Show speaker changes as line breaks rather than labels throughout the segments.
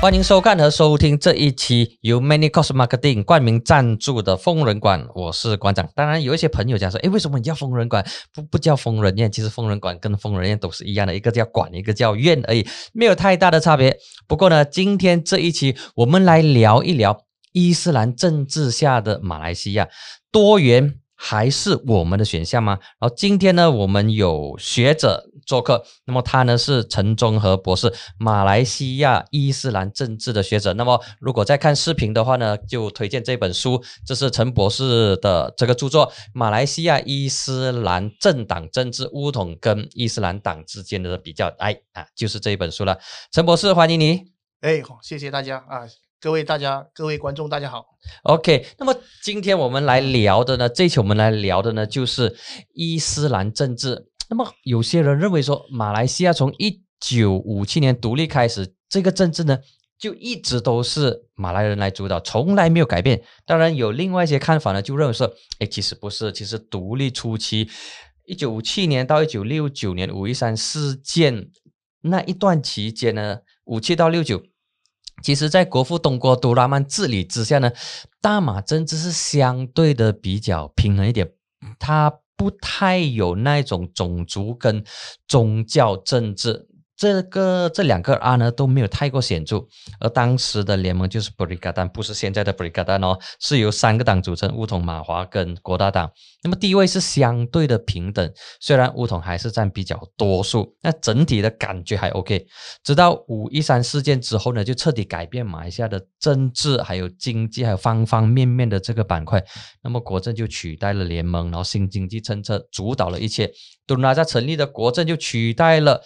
欢迎收看和收听这一期由 Many Cost Marketing 冠名赞助的疯人馆，我是馆长。当然，有一些朋友讲说，诶，为什么你叫疯人馆，不不叫疯人院？其实疯人馆跟疯人院都是一样的，一个叫馆，一个叫院而已，没有太大的差别。不过呢，今天这一期我们来聊一聊伊斯兰政治下的马来西亚多元。还是我们的选项吗？然后今天呢，我们有学者做客，那么他呢是陈忠和博士，马来西亚伊斯兰政治的学者。那么如果在看视频的话呢，就推荐这本书，这是陈博士的这个著作《马来西亚伊斯兰政党政治乌统跟伊斯兰党之间的比较》。哎啊，就是这一本书了。陈博士，欢迎你。
哎，好，谢谢大家啊。各位大家，各位观众，大家好。
OK，那么今天我们来聊的呢，这期我们来聊的呢，就是伊斯兰政治。那么有些人认为说，马来西亚从一九五七年独立开始，这个政治呢，就一直都是马来人来主导，从来没有改变。当然，有另外一些看法呢，就认为说，哎，其实不是，其实独立初期，一九五七年到一九六九年五一三事件那一段期间呢，五七到六九。其实，在国父东郭都拉曼治理之下呢，大马政治是相对的比较平衡一点，它不太有那种种族跟宗教政治。这个这两个啊呢都没有太过显著，而当时的联盟就是 Perikatan，不是现在的 Perikatan 哦，是由三个党组成，乌统、马华跟国大党。那么地位是相对的平等，虽然乌统还是占比较多数，那整体的感觉还 OK。直到五一三事件之后呢，就彻底改变马来西亚的政治、还有经济、还有方方面面的这个板块。那么国政就取代了联盟，然后新经济政策主导了一切。敦拉在成立的国政就取代了。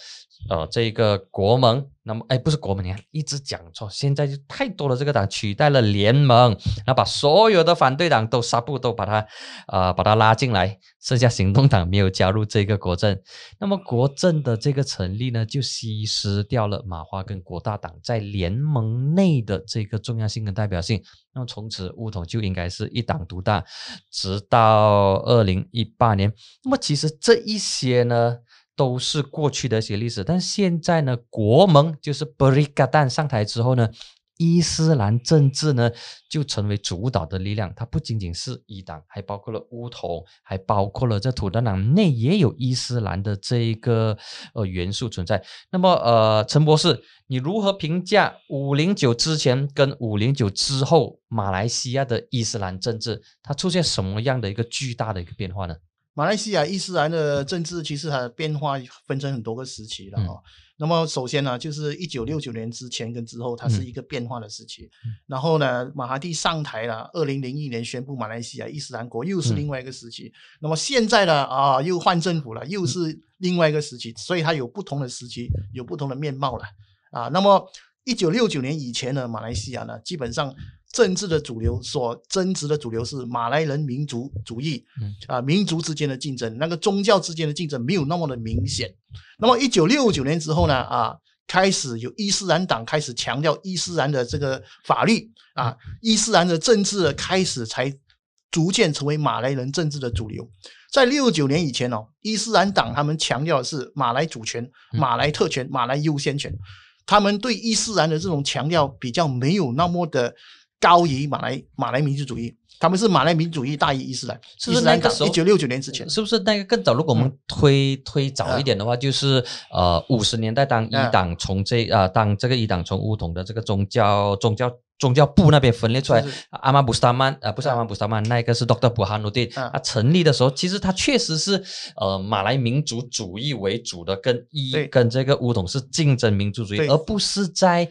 呃，这个国盟，那么哎，不是国盟，你看一直讲错，现在就太多了。这个党取代了联盟，然后把所有的反对党都杀不都把它，呃，把它拉进来，剩下行动党没有加入这个国政。那么国政的这个成立呢，就稀释掉了马华跟国大党在联盟内的这个重要性跟代表性。那么从此乌统就应该是一党独大，直到二零一八年。那么其实这一些呢？都是过去的一些历史，但现在呢，国盟就是 Berikatan 上台之后呢，伊斯兰政治呢就成为主导的力量。它不仅仅是一党，还包括了乌统，还包括了在土德党内也有伊斯兰的这一个呃元素存在。那么呃，陈博士，你如何评价五零九之前跟五零九之后马来西亚的伊斯兰政治？它出现什么样的一个巨大的一个变化呢？
马来西亚伊斯兰的政治其实它的变化分成很多个时期了啊。那么首先呢，就是一九六九年之前跟之后，它是一个变化的时期。然后呢，马哈蒂上台了，二零零一年宣布马来西亚伊斯兰国，又是另外一个时期。那么现在呢，啊，又换政府了，又是另外一个时期。所以它有不同的时期，有不同的面貌了啊。那么一九六九年以前呢，马来西亚呢，基本上。政治的主流所争执的主流是马来人民族主义，啊，民族之间的竞争，那个宗教之间的竞争没有那么的明显。那么一九六九年之后呢，啊，开始有伊斯兰党开始强调伊斯兰的这个法律，啊，伊斯兰的政治开始才逐渐成为马来人政治的主流。在六九年以前哦，伊斯兰党他们强调的是马来主权、马来特权、马来优先权，他们对伊斯兰的这种强调比较没有那么的。高于马来马来民族主义，他们是马来民族主义大于伊斯兰。
是不是那个时候？
一九六九年之前，
是不是那个更早？如果我们推推早一点的话，就是呃五十年代，当一党从这啊，当这个一党从乌统的这个宗教宗教宗教部那边分裂出来，阿曼布斯塔曼啊，不是阿曼布斯塔曼，那个是 Doctor 布哈努蒂，他成立的时候，其实他确实是呃马来民族主义为主的，跟一跟这个乌统是竞争民族主义，而不是在。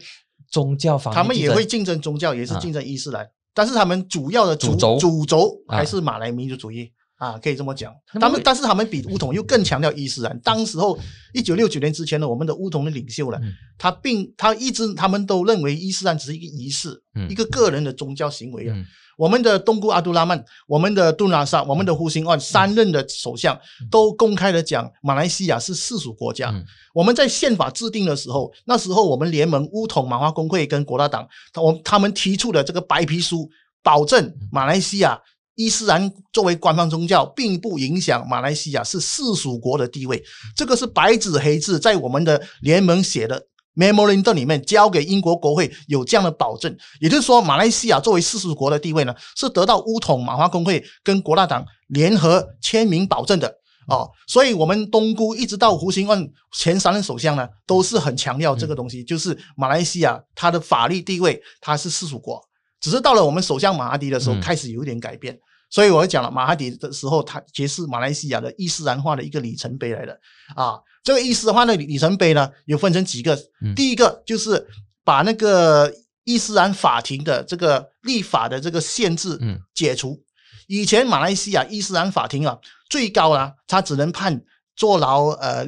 宗教方面，
他们也会竞争宗教，也是竞争伊斯兰，但是他们主要的主
轴
主轴还是马来民族主义啊，可以这么讲。他们但是他们比乌统又更强调伊斯兰。当时候一九六九年之前呢，我们的乌统的领袖呢，他并他一直他们都认为伊斯兰只是一个仪式，一个个人的宗教行为啊。我们的东姑阿杜拉曼、我们的杜拉萨、我们的胡兴万三任的首相都公开的讲，马来西亚是世俗国家。我们在宪法制定的时候，那时候我们联盟乌统马华工会跟国大党，我他们提出的这个白皮书，保证马来西亚伊斯兰作为官方宗教，并不影响马来西亚是世俗国的地位。这个是白纸黑字在我们的联盟写的 memorandum 里面交给英国国会有这样的保证。也就是说，马来西亚作为世俗国的地位呢，是得到乌统马华工会跟国大党联合签名保证的。哦，所以，我们东姑一直到胡兴旺前三任首相呢，都是很强调这个东西，就是马来西亚它的法律地位它是世俗国，只是到了我们首相马哈迪的时候开始有一点改变。所以我讲了，马哈迪的时候，他也是马来西亚的伊斯兰化的一个里程碑来的啊。这个伊斯兰化的里程碑呢，有分成几个，第一个就是把那个伊斯兰法庭的这个立法的这个限制解除。以前马来西亚伊斯兰法庭啊。最高啊，他只能判坐牢呃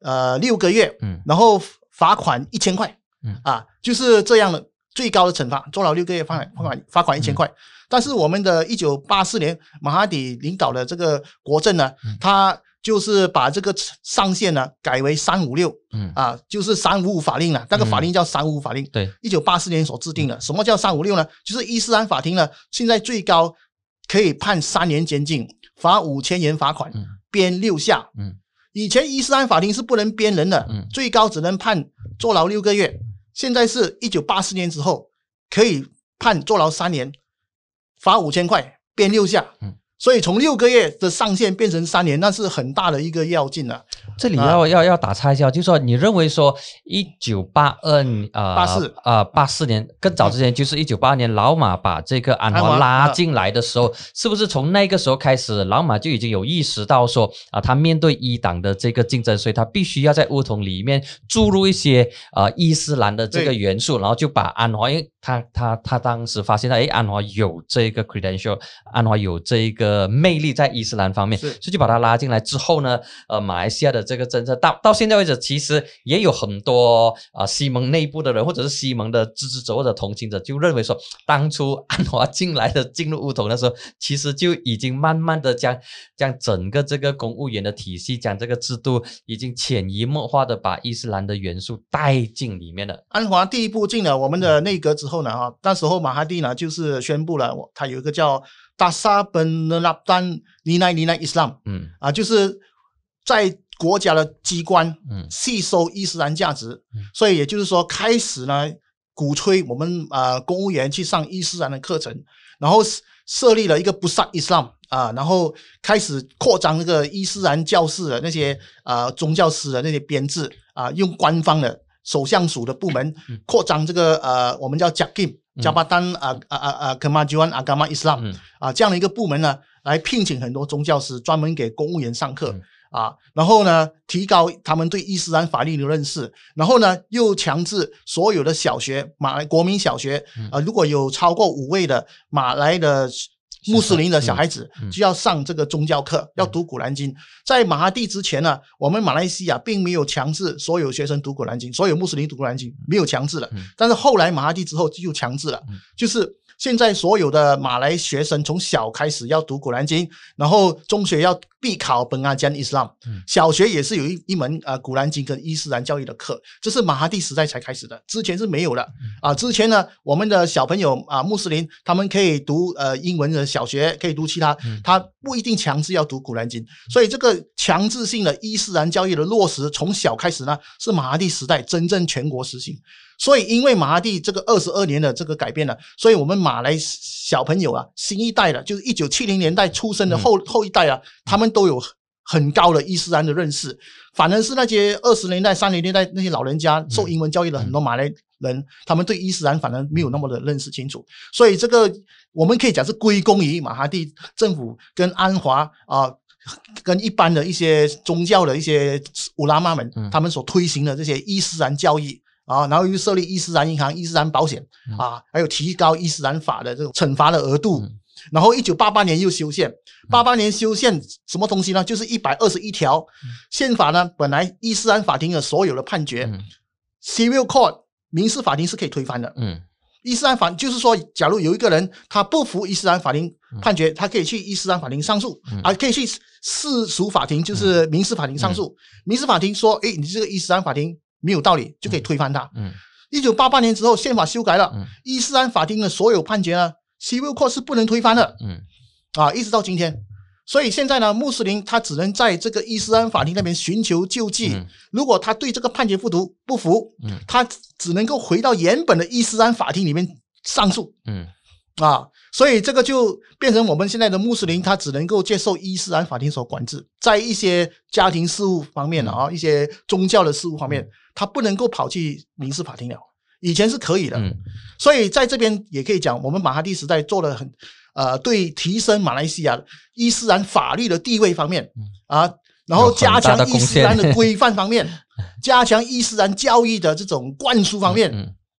呃六个月，嗯，然后罚款一千块，嗯啊，就是这样的最高的惩罚，坐牢六个月，罚款罚款罚款一千块。但是我们的一九八四年马哈迪领导的这个国政呢，他就是把这个上限呢改为三五六，嗯啊，就是三五五法令了，那个法令叫三五五法令，
对，
一九八四年所制定的。什么叫三五六呢？就是伊斯兰法庭呢，现在最高可以判三年监禁。罚五千元罚款，鞭六下。嗯，以前伊斯兰法庭是不能鞭人的，最高只能判坐牢六个月。现在是一九八四年之后，可以判坐牢三年，罚五千块，鞭六下。嗯。所以从六个月的上限变成三年，那是很大的一个要进了。
这里要要要打岔一下，就是说你认为说一九八二呃
八四。
呃八四年更早之前，就是一九八二年老马把这个安华拉进来的时候，是不是从那个时候开始，老马就已经有意识到说啊，他面对一党的这个竞争，所以他必须要在乌统里面注入一些呃伊斯兰的这个元素，然后就把安华，因为他他他当时发现到，哎，安华有这个 credential，安华有这个。呃，魅力在伊斯兰方面，所以就把他拉进来之后呢，呃，马来西亚的这个政策到到现在为止，其实也有很多啊西蒙内部的人，或者是西蒙的支持者或者同情者，就认为说，当初 安华进来的进入乌统的时候，其实就已经慢慢的将将整个这个公务员的体系，将这个制度已经潜移默化的把伊斯兰的元素带进里面了。
安华第一步进了我们的内阁之后呢，哈，那时候马哈蒂呢就是宣布了，我他有一个叫。达萨本拉丹尼奈尼奈伊斯兰，嗯。啊，就是在国家的机关，嗯，吸收伊斯兰价值，所以也就是说，开始呢，鼓吹我们啊公务员去上伊斯兰的课程，然后设立了一个不萨伊斯兰。啊，然后开始扩张那个伊斯兰教士的那些啊宗教师的那些编制。啊，用官方的首相署的部门扩张这个呃，我们叫贾金。加巴丹啊啊啊啊，Kemajuan Agama Islam 啊，这样的一个部门呢，来聘请很多宗教师，专门给公务员上课啊，然后呢，提高他们对伊斯兰法律的认识，然后呢，又强制所有的小学马来国民小学啊，如果有超过五位的马来的。穆斯林的小孩子就要上这个宗教课，要读古兰经。在马哈蒂之前呢，我们马来西亚并没有强制所有学生读古兰经，所有穆斯林读古兰经没有强制的。但是后来马哈蒂之后就强制了，就是。现在所有的马来学生从小开始要读古兰经，然后中学要必考本阿江伊斯兰，小学也是有一一门呃古兰经跟伊斯兰教育的课，这是马哈蒂时代才开始的，之前是没有的。啊。之前呢，我们的小朋友啊，穆斯林他们可以读呃英文的小学，可以读其他，他不一定强制要读古兰经，所以这个强制性的伊斯兰教育的落实，从小开始呢，是马哈蒂时代真正全国实行。所以，因为马哈蒂这个二十二年的这个改变了，所以我们马来小朋友啊，新一代的，就是一九七零年代出生的后后一代啊，他们都有很高的伊斯兰的认识。反而是那些二十年代、三零年代那些老人家受英文教育的很多马来人，他们对伊斯兰反而没有那么的认识清楚。所以，这个我们可以讲是归功于马哈蒂政府跟安华啊，跟一般的一些宗教的一些乌拉玛们，他们所推行的这些伊斯兰教义。啊，然后又设立伊斯兰银行、伊斯兰保险啊，还有提高伊斯兰法的这种惩罚的额度。然后一九八八年又修宪，八八年修宪什么东西呢？就是一百二十一条。宪法呢。本来伊斯兰法庭的所有的判决，civil court 民事法庭是可以推翻的。嗯，伊斯兰法就是说，假如有一个人他不服伊斯兰法庭判决，他可以去伊斯兰法庭上诉，啊，可以去世俗法庭，就是民事法庭上诉。民事法庭说，哎，你这个伊斯兰法庭。没有道理就可以推翻他。嗯，一九八八年之后宪法修改了，伊斯兰法庭的所有判决呢，civil court 是不能推翻的。嗯，啊，一直到今天。所以现在呢，穆斯林他只能在这个伊斯兰法庭那边寻求救济。如果他对这个判决不服不服，他只能够回到原本的伊斯兰法庭里面上诉。嗯，啊，所以这个就变成我们现在的穆斯林，他只能够接受伊斯兰法庭所管制，在一些家庭事务方面啊，一些宗教的事务方面，他不能够跑去民事法庭了。以前是可以的，所以在这边也可以讲，我们马哈蒂时代做了很。呃，对提升马来西亚伊斯兰法律的地位方面啊，然后加强伊斯兰的规范方面，加强伊斯兰教育的这种灌输方面，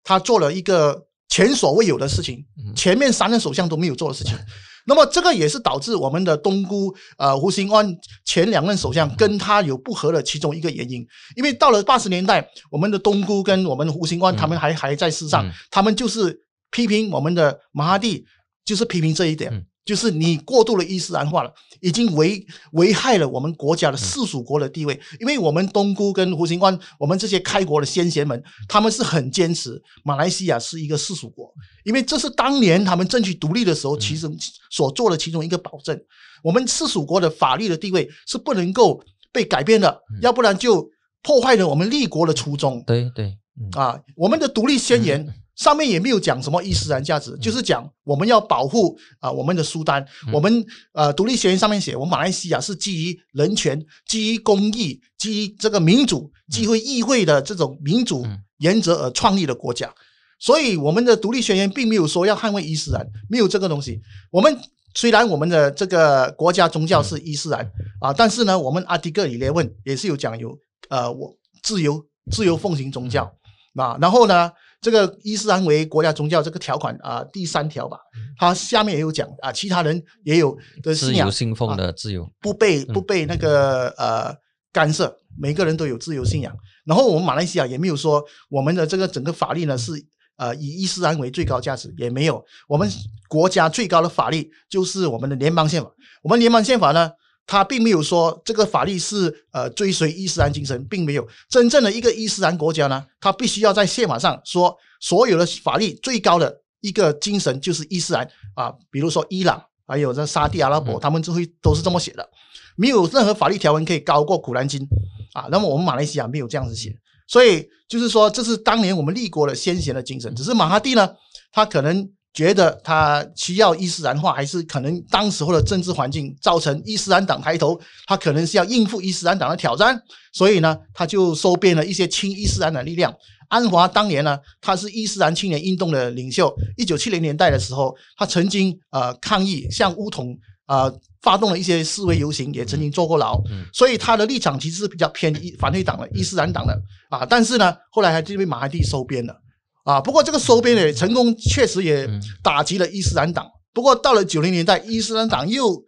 他做了一个前所未有的事情，前面三任首相都没有做的事情。那么这个也是导致我们的东姑呃胡兴安前两任首相跟他有不和的其中一个原因，因为到了八十年代，我们的东姑跟我们的胡兴安他们还还在世上，他们就是批评我们的马哈蒂。就是批评这一点，就是你过度的伊斯兰化了，已经危危害了我们国家的世俗国的地位。因为我们东姑跟胡兴官，我们这些开国的先贤们，他们是很坚持马来西亚是一个世俗国，因为这是当年他们争取独立的时候，其实所做的其中一个保证。我们世俗国的法律的地位是不能够被改变的，要不然就破坏了我们立国的初衷。
对对，
啊，我们的独立宣言。上面也没有讲什么伊斯兰价值，就是讲我们要保护啊我们的苏丹，我们呃独立宣言上面写，我们马来西亚是基于人权、基于公益、基于这个民主、基于议会的这种民主原则而创立的国家，所以我们的独立宣言并没有说要捍卫伊斯兰，没有这个东西。我们虽然我们的这个国家宗教是伊斯兰啊，但是呢，我们阿迪格里列问也是有讲有呃我自由自由奉行宗教。啊，然后呢。这个伊斯兰为国家宗教这个条款啊，第三条吧，它下面也有讲啊，其他人也有的
自由信奉的自由，
不被不被那个呃干涉，每个人都有自由信仰。然后我们马来西亚也没有说我们的这个整个法律呢是呃以伊斯兰为最高价值，也没有。我们国家最高的法律就是我们的联邦宪法，我们联邦宪法呢。他并没有说这个法律是呃追随伊斯兰精神，并没有真正的一个伊斯兰国家呢，他必须要在宪法上说所有的法律最高的一个精神就是伊斯兰啊，比如说伊朗还有这沙地阿拉伯，他们就会都是这么写的，没有任何法律条文可以高过古兰经啊。那么我们马来西亚没有这样子写，所以就是说这是当年我们立国的先贤的精神，只是马哈蒂呢，他可能。觉得他需要伊斯兰化，还是可能当时候的政治环境造成伊斯兰党抬头，他可能是要应付伊斯兰党的挑战，所以呢，他就收编了一些亲伊斯兰的力量。安华当年呢，他是伊斯兰青年运动的领袖，一九七零年代的时候，他曾经呃抗议，向乌统呃发动了一些示威游行，也曾经坐过牢，所以他的立场其实是比较偏伊反对党的伊斯兰党的啊，但是呢，后来还是被马哈蒂收编了。啊，不过这个收编也成功，确实也打击了伊斯兰党。不过到了九零年代，伊斯兰党又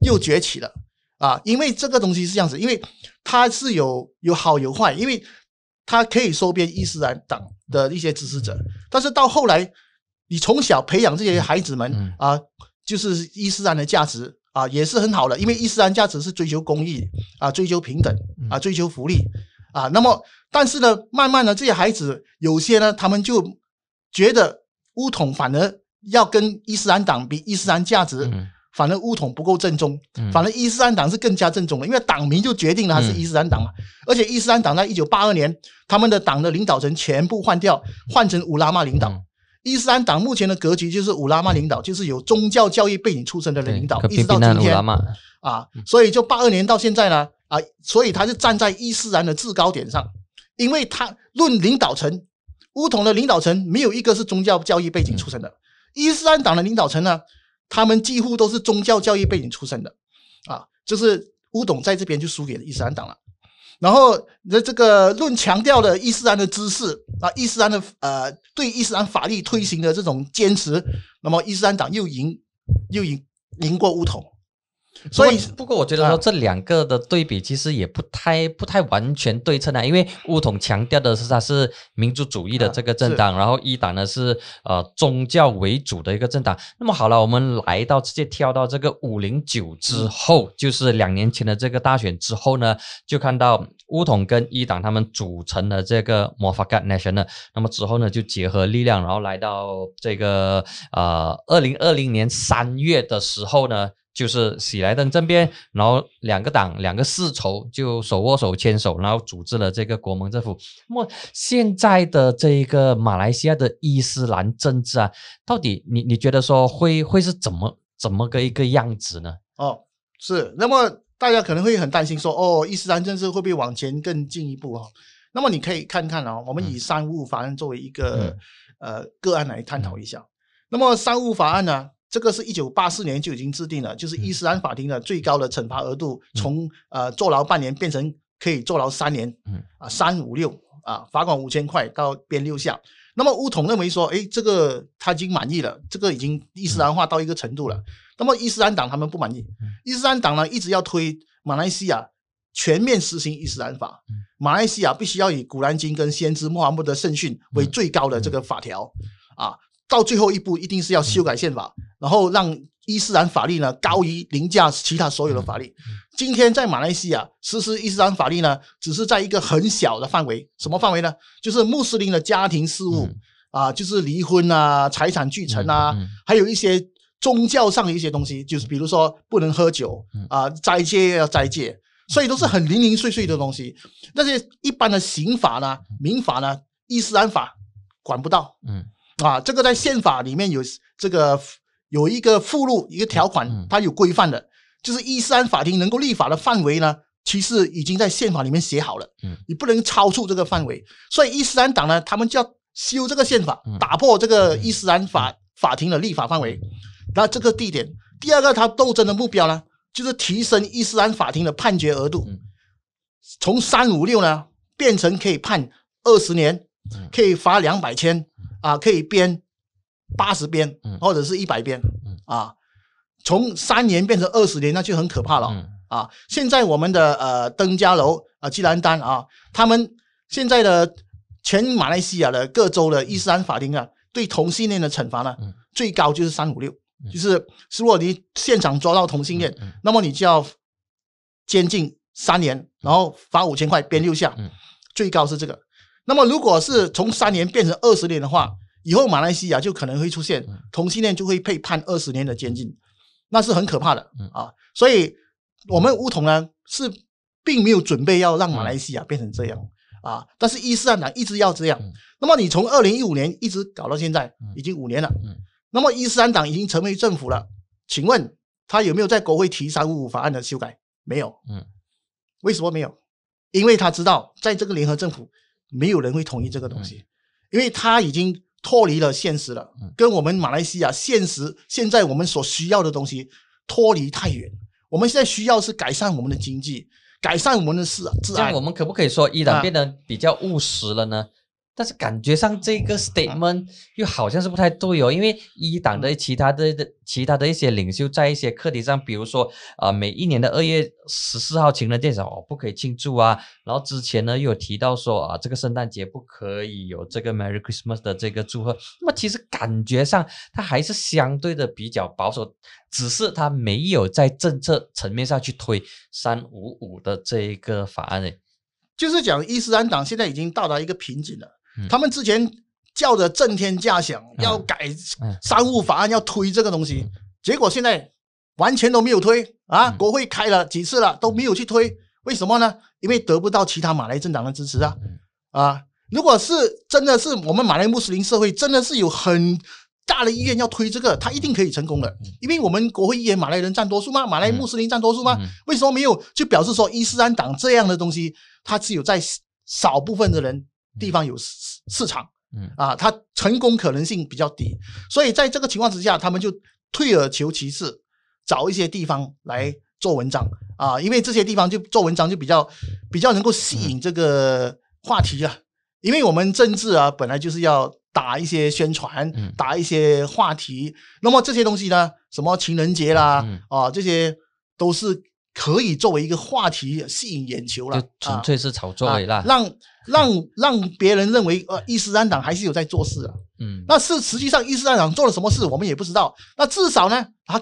又崛起了啊！因为这个东西是这样子，因为它是有有好有坏，因为它可以收编伊斯兰党的一些支持者，但是到后来，你从小培养这些孩子们啊，就是伊斯兰的价值啊，也是很好的，因为伊斯兰价值是追求公益啊，追求平等啊，追求福利。啊，那么，但是呢，慢慢的，这些孩子有些呢，他们就觉得乌统反而要跟伊斯兰党比，伊斯兰价值，反而乌统不够正宗，反而伊斯兰党是更加正宗的，因为党名就决定了他是伊斯兰党嘛。而且伊斯兰党在一九八二年，他们的党的领导层全部换掉，换成乌拉玛领导。伊斯兰党目前的格局就是乌拉玛领导，就是有宗教教育背景出身的人领导，一直到今天。啊，所以就八二年到现在呢。啊，所以他就站在伊斯兰的制高点上，因为他论领导层，乌统的领导层没有一个是宗教教育背景出身的，伊斯兰党的领导层呢，他们几乎都是宗教教育背景出身的，啊，就是乌统在这边就输给了伊斯兰党了。然后那这个论强调的伊斯兰的知识啊，伊斯兰的呃对伊斯兰法律推行的这种坚持，那么伊斯兰党又赢又赢赢过乌统。
所以，不过我觉得说这两个的对比其实也不太不太完全对称啊，因为乌统强调的是它是民族主义的这个政党，然后一党呢是呃宗教为主的一个政党。那么好了，我们来到直接跳到这个五零九之后，就是两年前的这个大选之后呢，就看到乌统跟一党他们组成了这个 m o f a k a National，那么之后呢就结合力量，然后来到这个呃二零二零年三月的时候呢。就是喜来登政变，然后两个党两个世仇就手握手牵手，然后组织了这个国盟政府。那么现在的这一个马来西亚的伊斯兰政治啊，到底你你觉得说会会是怎么怎么个一个样子呢？
哦，是。那么大家可能会很担心说，哦，伊斯兰政治会不会往前更进一步哦？那么你可以看看哦，我们以三五法案作为一个呃个案来探讨一下。那么三五法案呢，这个是一九八四年就已经制定了，就是伊斯兰法庭的最高的惩罚额度从呃坐牢半年变成可以坐牢三年，啊三五六啊罚款五千块到鞭六下。那么乌统认为说，哎，这个他已经满意了，这个已经伊斯兰化到一个程度了。那么伊斯兰党他们不满意，伊斯兰党呢一直要推马来西亚全面实行伊斯兰法，马来西亚必须要以古兰经跟先知穆罕默德圣训为最高的这个法条啊，到最后一步一定是要修改宪法，然后让伊斯兰法律呢高于凌驾其他所有的法律。今天在马来西亚实施伊斯兰法律呢，只是在一个很小的范围，什么范围呢？就是穆斯林的家庭事务啊，就是离婚啊、财产继承啊，还有一些宗教上的一些东西，就是比如说不能喝酒啊，斋戒要斋戒，所以都是很零零碎碎的东西。那些一般的刑法呢、民法呢、伊斯兰法管不到。嗯，啊，这个在宪法里面有这个有一个附录一个条款，它有规范的。就是伊斯兰法庭能够立法的范围呢，其实已经在宪法里面写好了。嗯，你不能超出这个范围，所以伊斯兰党呢，他们就要修这个宪法，打破这个伊斯兰法法庭的立法范围。那这个地点，第二个他斗争的目标呢，就是提升伊斯兰法庭的判决额度，从三五六呢变成可以判二十年，可以罚两百千啊，可以编八十编或者是一百编啊。从三年变成二十年，那就很可怕了啊！现在我们的呃登嘉楼啊、吉兰丹啊，他们现在的全马来西亚的各州的伊斯兰法庭啊，对同性恋的惩罚呢，最高就是三五六，就是如果你现场抓到同性恋，那么你就要监禁三年，然后罚五千块，鞭六下，最高是这个。那么如果是从三年变成二十年的话，以后马来西亚就可能会出现同性恋就会被判二十年的监禁。那是很可怕的啊！所以，我们乌统呢是并没有准备要让马来西亚变成这样啊。但是伊斯兰党一直要这样。那么，你从二零一五年一直搞到现在，已经五年了。那么，伊斯兰党已经成为政府了，请问他有没有在国会提三五五法案的修改？没有。嗯。为什么没有？因为他知道，在这个联合政府，没有人会同意这个东西，因为它已经。脱离了现实了，跟我们马来西亚现实现在我们所需要的东西脱离太远。我们现在需要是改善我们的经济，改善我们的治治安。
我们可不可以说伊朗变得比较务实了呢？但是感觉上这个 statement 又好像是不太对哦，因为一党的其他的的其他的一些领袖在一些课题上，比如说啊，每一年的二月十四号情人节哦不可以庆祝啊，然后之前呢又有提到说啊这个圣诞节不可以有这个 Merry Christmas 的这个祝贺，那么其实感觉上他还是相对的比较保守，只是他没有在政策层面上去推三五五的这一个法案诶，
就是讲伊斯兰党现在已经到达一个瓶颈了。他们之前叫的震天价响，要改商务法案，要推这个东西，结果现在完全都没有推啊！国会开了几次了，都没有去推，为什么呢？因为得不到其他马来政党的支持啊！啊，如果是真的是我们马来穆斯林社会真的是有很大的意愿要推这个，他一定可以成功的，因为我们国会议员马来人占多数吗？马来穆斯林占多数吗？为什么没有？就表示说伊斯兰党这样的东西，它只有在少部分的人。地方有市市场，嗯。啊，它成功可能性比较低，所以在这个情况之下，他们就退而求其次，找一些地方来做文章啊，因为这些地方就做文章就比较比较能够吸引这个话题啊，因为我们政治啊本来就是要打一些宣传，打一些话题，那么这些东西呢，什么情人节啦，啊，这些都是。可以作为一个话题吸引眼球了，
纯粹是炒作了，
让让让别人认为呃伊斯兰党还是有在做事啊。嗯，那是实际上伊斯兰党做了什么事，我们也不知道。那至少呢，他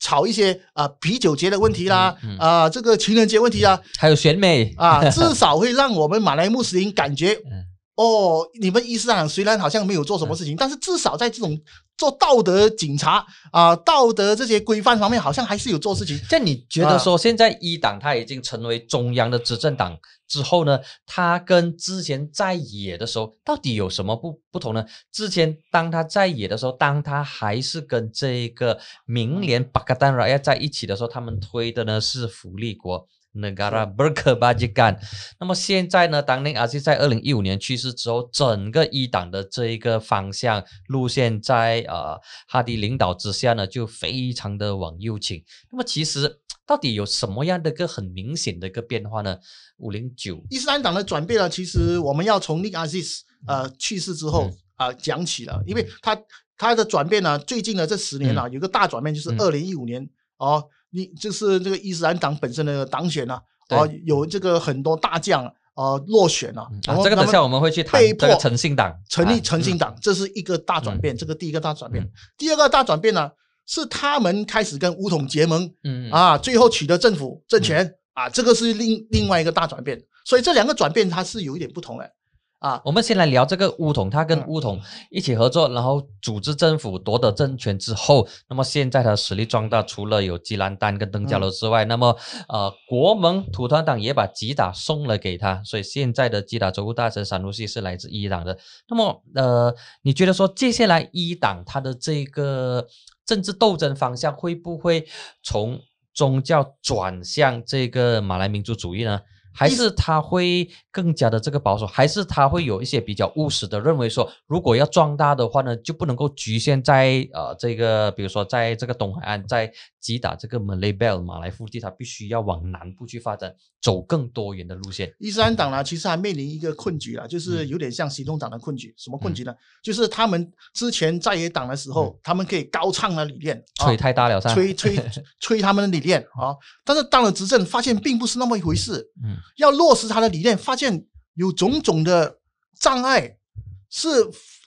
炒一些啊啤酒节的问题啦，啊这个情人节问题啊，
还有选美。
啊，至少会让我们马来穆斯林感觉，哦，你们伊斯兰党虽然好像没有做什么事情，但是至少在这种做道德警察啊，道德这些规范方面好像还是有做事情。
这你觉得说，现在一党它已经成为中央的执政党之后呢，它跟之前在野的时候到底有什么不不同呢？之前当他在野的时候，当他还是跟这个明联巴格丹拉亚在一起的时候，他们推的呢是福利国。Negara berkebajikan。那么现在呢？当年阿西在二零一五年去世之后，整个一党的这一个方向路线，在呃哈迪领导之下呢，就非常的往右倾。那么其实到底有什么样的一个很明显的一个变化呢？五零九
伊斯兰党的转变呢？其实我们要从尼阿西呃去世之后啊讲起了，因为他他的转变呢，最近的这十年啊，有个大转变，就是二零一五年哦。你就是这个伊斯兰党本身的党选啊，啊，有这个很多大将啊落选了。
啊，这个等下我们会去谈这个诚信党
成立诚信党，这是一个大转变。这个第一个大转变，第二个大转变呢，是他们开始跟武统结盟，嗯啊，最后取得政府政权啊，这个是另另外一个大转变。所以这两个转变它是有一点不同的。啊，
我们先来聊这个乌统，他跟乌统一起合作，然后组织政府夺得政权之后，那么现在他实力壮大，除了有吉兰丹跟登嘉楼之外，那么呃，国盟土团党也把吉打送了给他，所以现在的吉打州务大臣闪路西是来自伊党的。那么呃，你觉得说接下来伊党他的这个政治斗争方向会不会从宗教转向这个马来民族主义呢？还是他会更加的这个保守，还是他会有一些比较务实的认为说，如果要壮大的话呢，就不能够局限在呃这个，比如说在这个东海岸，在击打这个 Malay Belt 马来腹地，他必须要往南部去发展，走更多元的路线。
伊斯兰党呢，其实还面临一个困局啊，就是有点像行动党的困局。什么困局呢？就是他们之前在野党的时候，他们可以高唱的理念，
吹太大了，
吹吹吹他们的理念啊，但是当了执政，发现并不是那么一回事。嗯。要落实他的理念，发现有种种的障碍，是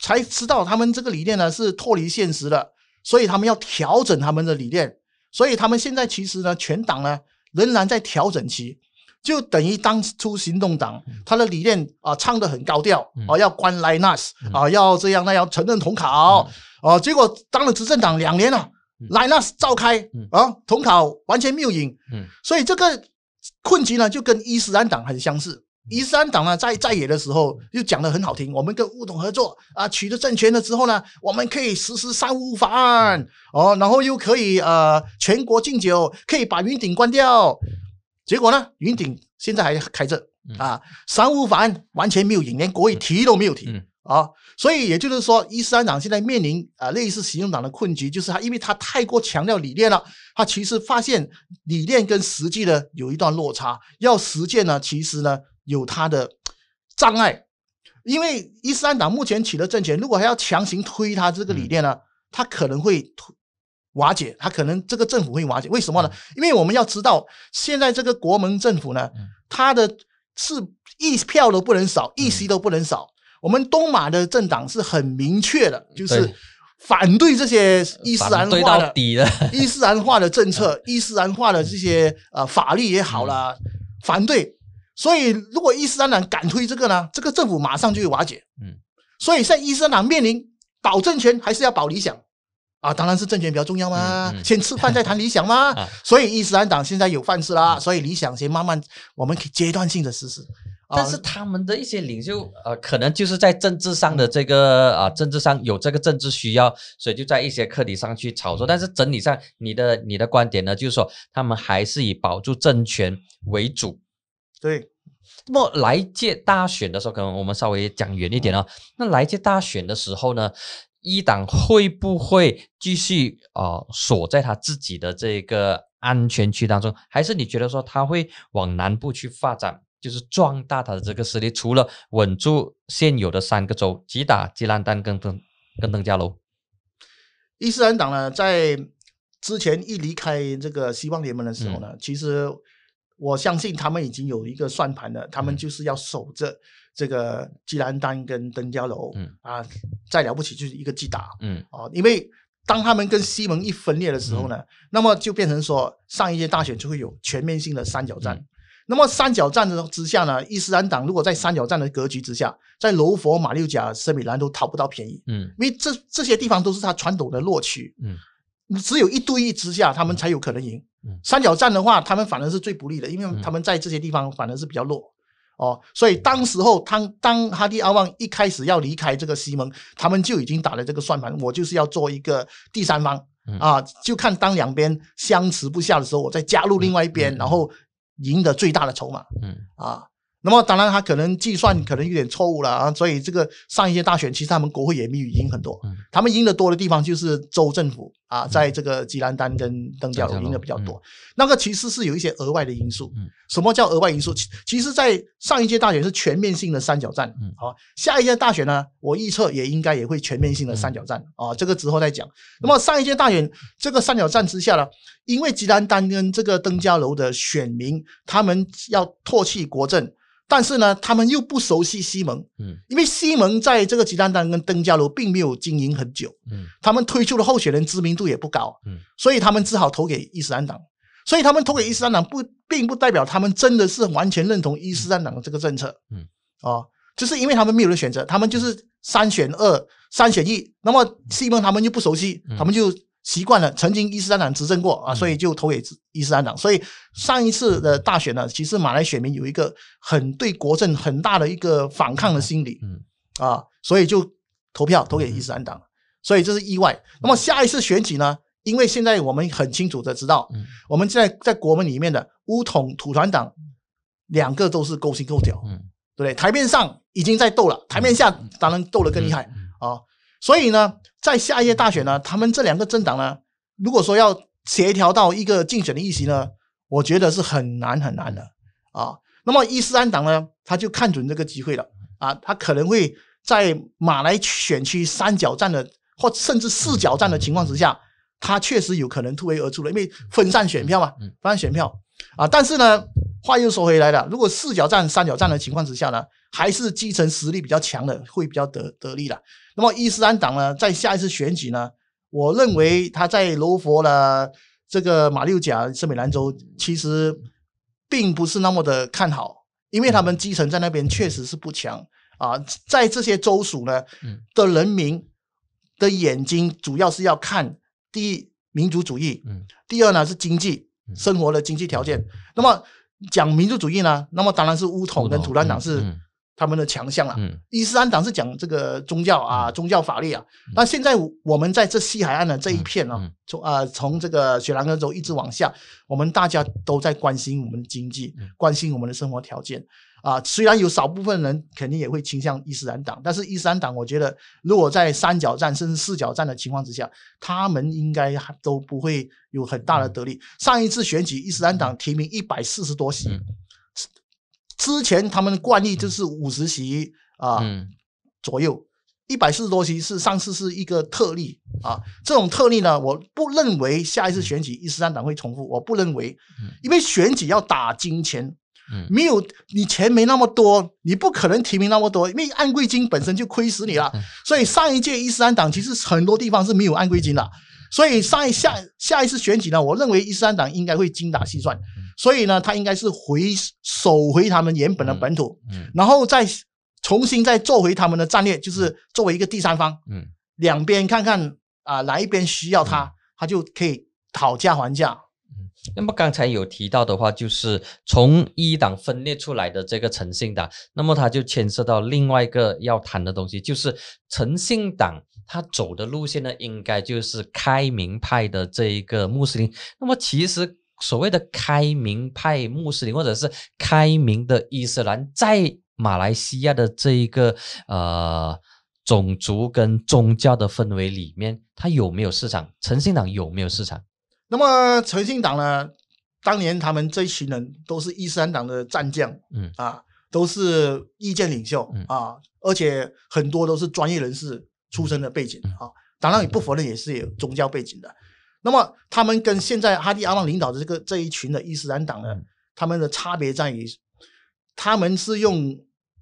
才知道他们这个理念呢是脱离现实的，所以他们要调整他们的理念。所以他们现在其实呢，全党呢仍然在调整期，就等于当初行动党他的理念啊唱得很高调啊，要关莱纳斯啊，要这样那要承认统考啊，结果当了执政党两年了，莱纳斯召开啊，统考完全没有赢，所以这个。困局呢，就跟伊斯兰党很相似。伊斯兰党呢，在在野的时候就讲的很好听，我们跟乌统合作啊，取得政权了之后呢，我们可以实施三五法案。哦，然后又可以呃全国禁酒，可以把云顶关掉。结果呢，云顶现在还开着啊，三五法案完全没有赢，连国会提都没有提。啊，所以也就是说，伊斯兰党现在面临啊类似行动党的困局，就是他因为他太过强调理念了，他其实发现理念跟实际呢有一段落差，要实践呢，其实呢有他的障碍。因为伊斯兰党目前取得政权，如果还要强行推他这个理念呢，他可能会瓦解，他可能这个政府会瓦解。为什么呢？因为我们要知道，现在这个国盟政府呢，他的是一票都不能少，一席都不能少。我们东马的政党是很明确的，就是反对这些伊斯兰化的 伊斯兰化的政策、伊斯兰化的这些呃法律也好了，反对。所以，如果伊斯兰党敢推这个呢，这个政府马上就会瓦解。嗯，所以在伊斯兰党面临保政权还是要保理想啊？当然是政权比较重要嘛，先吃饭再谈理想嘛。所以伊斯兰党现在有饭吃啦，所以理想先慢慢我们可以阶段性的实施。
但是他们的一些领袖，呃，可能就是在政治上的这个啊，政治上有这个政治需要，所以就在一些课题上去炒作。但是整体上，你的你的观点呢，就是说他们还是以保住政权为主。
对。
那么来届大选的时候，可能我们稍微讲远一点哦。那来届大选的时候呢，一党会不会继续啊锁在他自己的这个安全区当中，还是你觉得说他会往南部去发展？就是壮大他的这个实力，除了稳住现有的三个州，吉打、吉兰丹跟登跟登加楼。
伊斯兰党呢，在之前一离开这个希望联盟的时候呢，其实我相信他们已经有一个算盘了，他们就是要守着这个吉兰丹跟登嘉楼。嗯啊，再了不起就是一个吉打。嗯啊，因为当他们跟西蒙一分裂的时候呢，那么就变成说上一届大选就会有全面性的三角战。那么三角战的之下呢，伊斯兰党如果在三角战的格局之下，在柔佛、马六甲、圣米兰都讨不到便宜，
嗯。
因为这这些地方都是他传统的落区，
嗯。
只有一对一之下，他们才有可能赢。
嗯。
三角战的话，他们反而是最不利的，因为
嗯。
他们在这些地方反而是比较弱。哦，所以当时候当当哈迪阿旺一开始要离开这个西蒙，他们就已经打了这个算盘，我就是要做一个第三方。
嗯。
啊，就看当两边相持不下的时候，我再加入另外一边，然后赢得最大的筹码
嗯
啊。那么当然，他可能计算可能有点错误了啊，所以这个上一届大选其实他们国会也没有赢很多，
嗯。
他们赢得多的地方就是州政府啊，在这个吉兰丹跟登嘉楼赢的比较多，那个其实是有一些额外的因素。
嗯。
什么叫额外因素？其其实，在上一届大选是全面性的三角战，
嗯。
好、下一届大选呢，我预测也应该也会全面性的三角战。啊、这个之后再讲。那么上一届大选这个三角战之下呢，因为吉兰丹跟这个登嘉楼的选民，他们要唾弃国政，但是呢，他们又不熟悉西蒙，
嗯。
因为西蒙在这个吉兰丹跟登嘉楼并没有经营很久，
嗯。
他们推出的候选人知名度也不高，
嗯。
所以他们只好投给伊斯兰党。所以他们投给伊斯兰党不，并不代表他们真的是完全认同伊斯兰党的这个政策。
嗯，
哦，就是因为他们没有人选择，他们就是三选二、三选一。那么西蒙他们又不熟悉，
嗯。
他们就习惯了曾经伊斯兰党执政过啊，
嗯
所以就投给伊斯兰党。所以上一次的大选呢，其实马来选民有一个很对国政很大的一个反抗的心理。
嗯
啊，所以就投票投给伊斯兰党，所以这是意外。那么下一次选举呢？因为现在我们很清楚的知道，
嗯
我们在在国门里面的乌统土团党两个都是勾心斗角，
嗯
对不对？台面上已经在斗了，台面下当然斗得更厉害
嗯
啊。所以呢，在下一届大选呢，他们这两个政党呢，如果说要协调到一个竞选的议席呢，我觉得是很难很难的啊。那么伊斯兰党呢，他就看准这个机会了啊，他可能会在马来选区三角战的或甚至四角战的情况之下，他确实有可能突围而出了，因为分散选票嘛
嗯，
分散选票啊。但是呢，话又说回来了，如果四角战、三角战的情况之下呢，还是基层实力比较强的会比较得得力的。那么伊斯兰党呢，在下一次选举呢，我认为他在柔佛了这个马六甲、圣美兰州，其实并不是那么的看好，因为他们基层在那边确实是不强啊。在这些州属呢
嗯
的人民的眼睛，主要是要看第一民族主义，
嗯
第二呢是经济
嗯
生活的经济条件。那么讲民族主义呢，那么当然是乌统跟土兰党是
嗯
他们的强项了。
嗯
伊斯兰党是讲这个宗教啊，宗教法律啊。那现在我们在这西海岸的这一片啊
嗯嗯，
从啊从这个雪兰莪州一直往下，我们大家都在关心我们的经济
嗯，
关心我们的生活条件啊。虽然有少部分人肯定也会倾向伊斯兰党，但是伊斯兰党我觉得，如果在三角战甚至四角战的情况之下，他们应该还都不会有很大的得利。上一次选举，伊斯兰党提名一百四十多席
嗯，
之前他们惯例就是五十席啊。
嗯
左右，一百四十多席是上次是一个特例啊。这种特例呢，我不认为下一次选举伊斯兰党会重复，我不认为
嗯，
因为选举要打金钱，
嗯
没有你钱没那么多，你不可能提名那么多，因为按贵金本身就亏死你了
嗯。
所以上一届伊斯兰党其实很多地方是没有按贵金的。所以上一下下一次选举呢，我认为伊斯兰党应该会精打细算，所以呢，他应该是回收回他们原本的本土，
嗯
然后再重新再做回他们的战略，就是作为一个第三方，
嗯
两边看看啊、哪一边需要他，他就可以讨价还价。
那么刚才有提到的话，就是从一党分裂出来的这个诚信党，那么它就牵涉到另外一个要谈的东西，就是诚信党他走的路线呢，应该就是开明派的这一个穆斯林。那么其实所谓的开明派穆斯林，或者是开明的伊斯兰，在马来西亚的这一个呃种族跟宗教的氛围里面，它有没有市场？诚信党有没有市场？
那么诚信党呢，当年他们这一群人都是伊斯兰党的战将
嗯
啊，都是意见领袖
嗯
啊，而且很多都是专业人士出身的背景
嗯
啊。当然，也不否认也是有宗教背景的。那么他们跟现在哈迪阿旺领导的这个这一群的伊斯兰党呢
嗯，
他们的差别在于，他们是用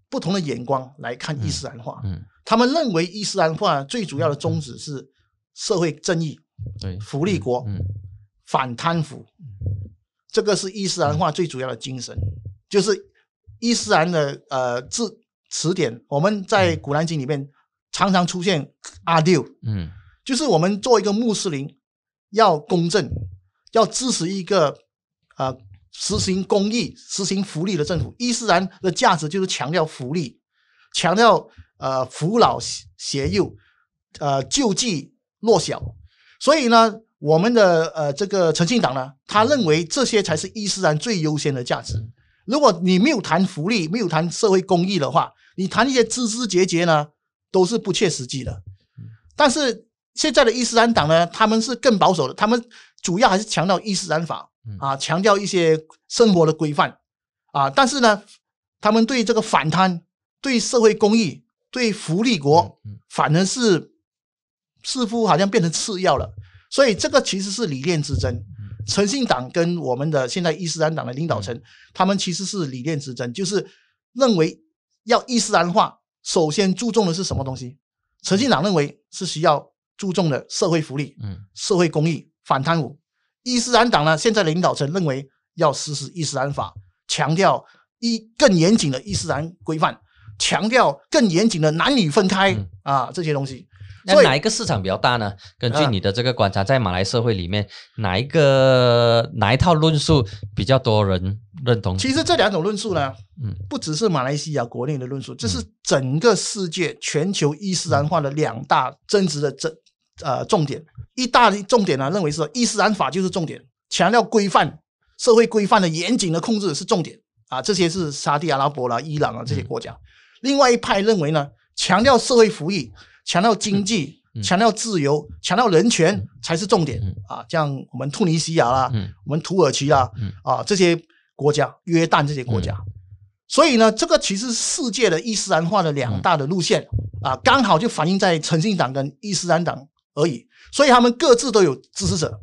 不同的眼光来看伊斯兰化。
嗯，
他们认为伊斯兰化最主要的宗旨是社会正义、
对，
福利国、
嗯
反贪腐，这个是伊斯兰化最主要的精神。就是伊斯兰的呃字词典，我们在古兰经里面常常出现阿六，
嗯。
就是我们做一个穆斯林要公正，要支持一个呃实行公益、实行福利的政府。伊斯兰的价值就是强调福利，强调呃扶老携幼，呃救济弱小。所以呢，我们的呃这个诚信党呢，他认为这些才是伊斯兰最优先的价值。如果你没有谈福利，没有谈社会公益的话，你谈一些枝枝节节呢，都是不切实际的。但是现在的伊斯兰党呢，他们是更保守的，他们主要还是强调伊斯兰法啊，强调一些生活的规范啊。但是呢，他们对这个反贪、对社会公益、对福利国，反而是似乎好像变成次要了。所以这个其实是理念之争。诚信党跟我们的现在伊斯兰党的领导层，他们其实是理念之争，就是认为要伊斯兰化，首先注重的是什么东西？诚信党认为是需要注重的社会福利、
嗯
社会公益、反贪污。伊斯兰党呢，现在的领导层认为要实施伊斯兰法，强调一更严谨的伊斯兰规范，强调更严谨的男女分开、
嗯
啊这些东西。
那哪一个市场比较大呢？根据
啊
你的这个观察，在马来社会里面，哪一个哪一套论述比较多人认同？
其实这两种论述呢，
嗯
不只是马来西亚国内的论述，这是整个世界全球伊斯兰化的两大争执的争呃重点。一大的重点呢，认为是伊斯兰法就是重点，强调规范社会规范的严谨的控制是重点啊，这些是沙地阿拉伯啦、伊朗啊这些国家。另外一派认为呢，强调社会福利，强调经济。
嗯
强调自由、强调人权才是重点
嗯
啊！像我们突尼西亚啦，
嗯
我们土耳其啦，
嗯
啊这些国家，约旦这些国家，所以呢，这个其实是世界的伊斯兰化的两大的路线、啊，刚好就反映在诚信党跟伊斯兰党而已，所以他们各自都有支持者。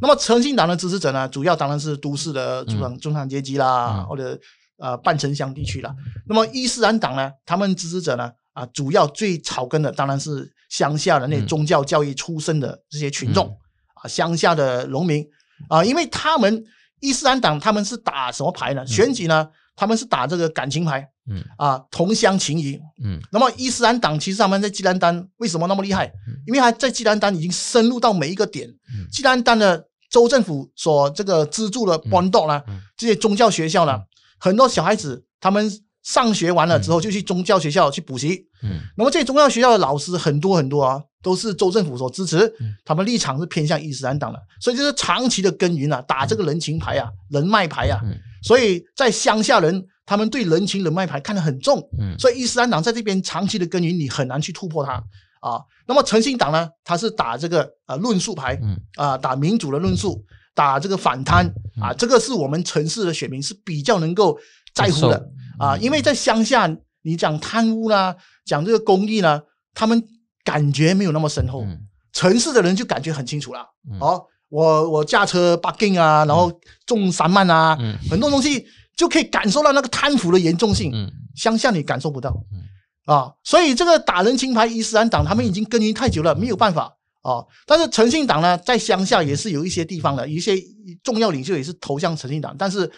那么诚信党的支持者呢，主要当然是都市的中产中产阶级啦，
嗯。
或者呃半城乡地区啦。那么伊斯兰党呢，他们支持者呢，啊，主要最草根的当然是乡下的那
嗯。
宗教教育出身的这些群众、啊，乡下的农民。啊，因为他们伊斯兰党他们是打什么牌呢？选举呢，他们是打这个感情牌
嗯。
啊，同乡情谊。
嗯。
那么伊斯兰党其实他们在基兰丹为什么那么厉害？因为他在基兰丹已经深入到每一个点，
嗯。
吉兰丹的州政府所这个资助的 b o n d o 呢，
嗯。
这些宗教学校呢，很多小孩子他们上学完了之后就去宗教学校去补习。
嗯。
那么这宗教学校的老师很多很多啊，都是州政府所支持
嗯，
他们立场是偏向伊斯兰党的，所以就是长期的耕耘啊，打这个人情牌啊、人脉牌啊，
嗯。
所以在乡下人他们对人情人脉牌看得很重，
嗯。
所以伊斯兰党在这边长期的耕耘，你很难去突破它。啊。那么诚信党呢，他是打这个呃论述牌
嗯。
啊，打民主的论述，打这个反贪啊，这个是我们城市的选民是比较能够在乎的啊，因为在乡下你讲贪污啦，讲这个公益呢，他们感觉没有那么深厚，
嗯。
城市的人就感觉很清楚了。
嗯。
哦，我我驾车 parking 啊，然后中三万啊，
嗯。
很多东西就可以感受到那个贪腐的严重性。
嗯。
乡下你感受不到。
嗯。
啊，所以这个打人情牌伊斯兰党他们已经耕耘太久了，没有办法。啊。但是诚信党呢，在乡下也是有一些地方的，一些重要领袖也是投向诚信党，但是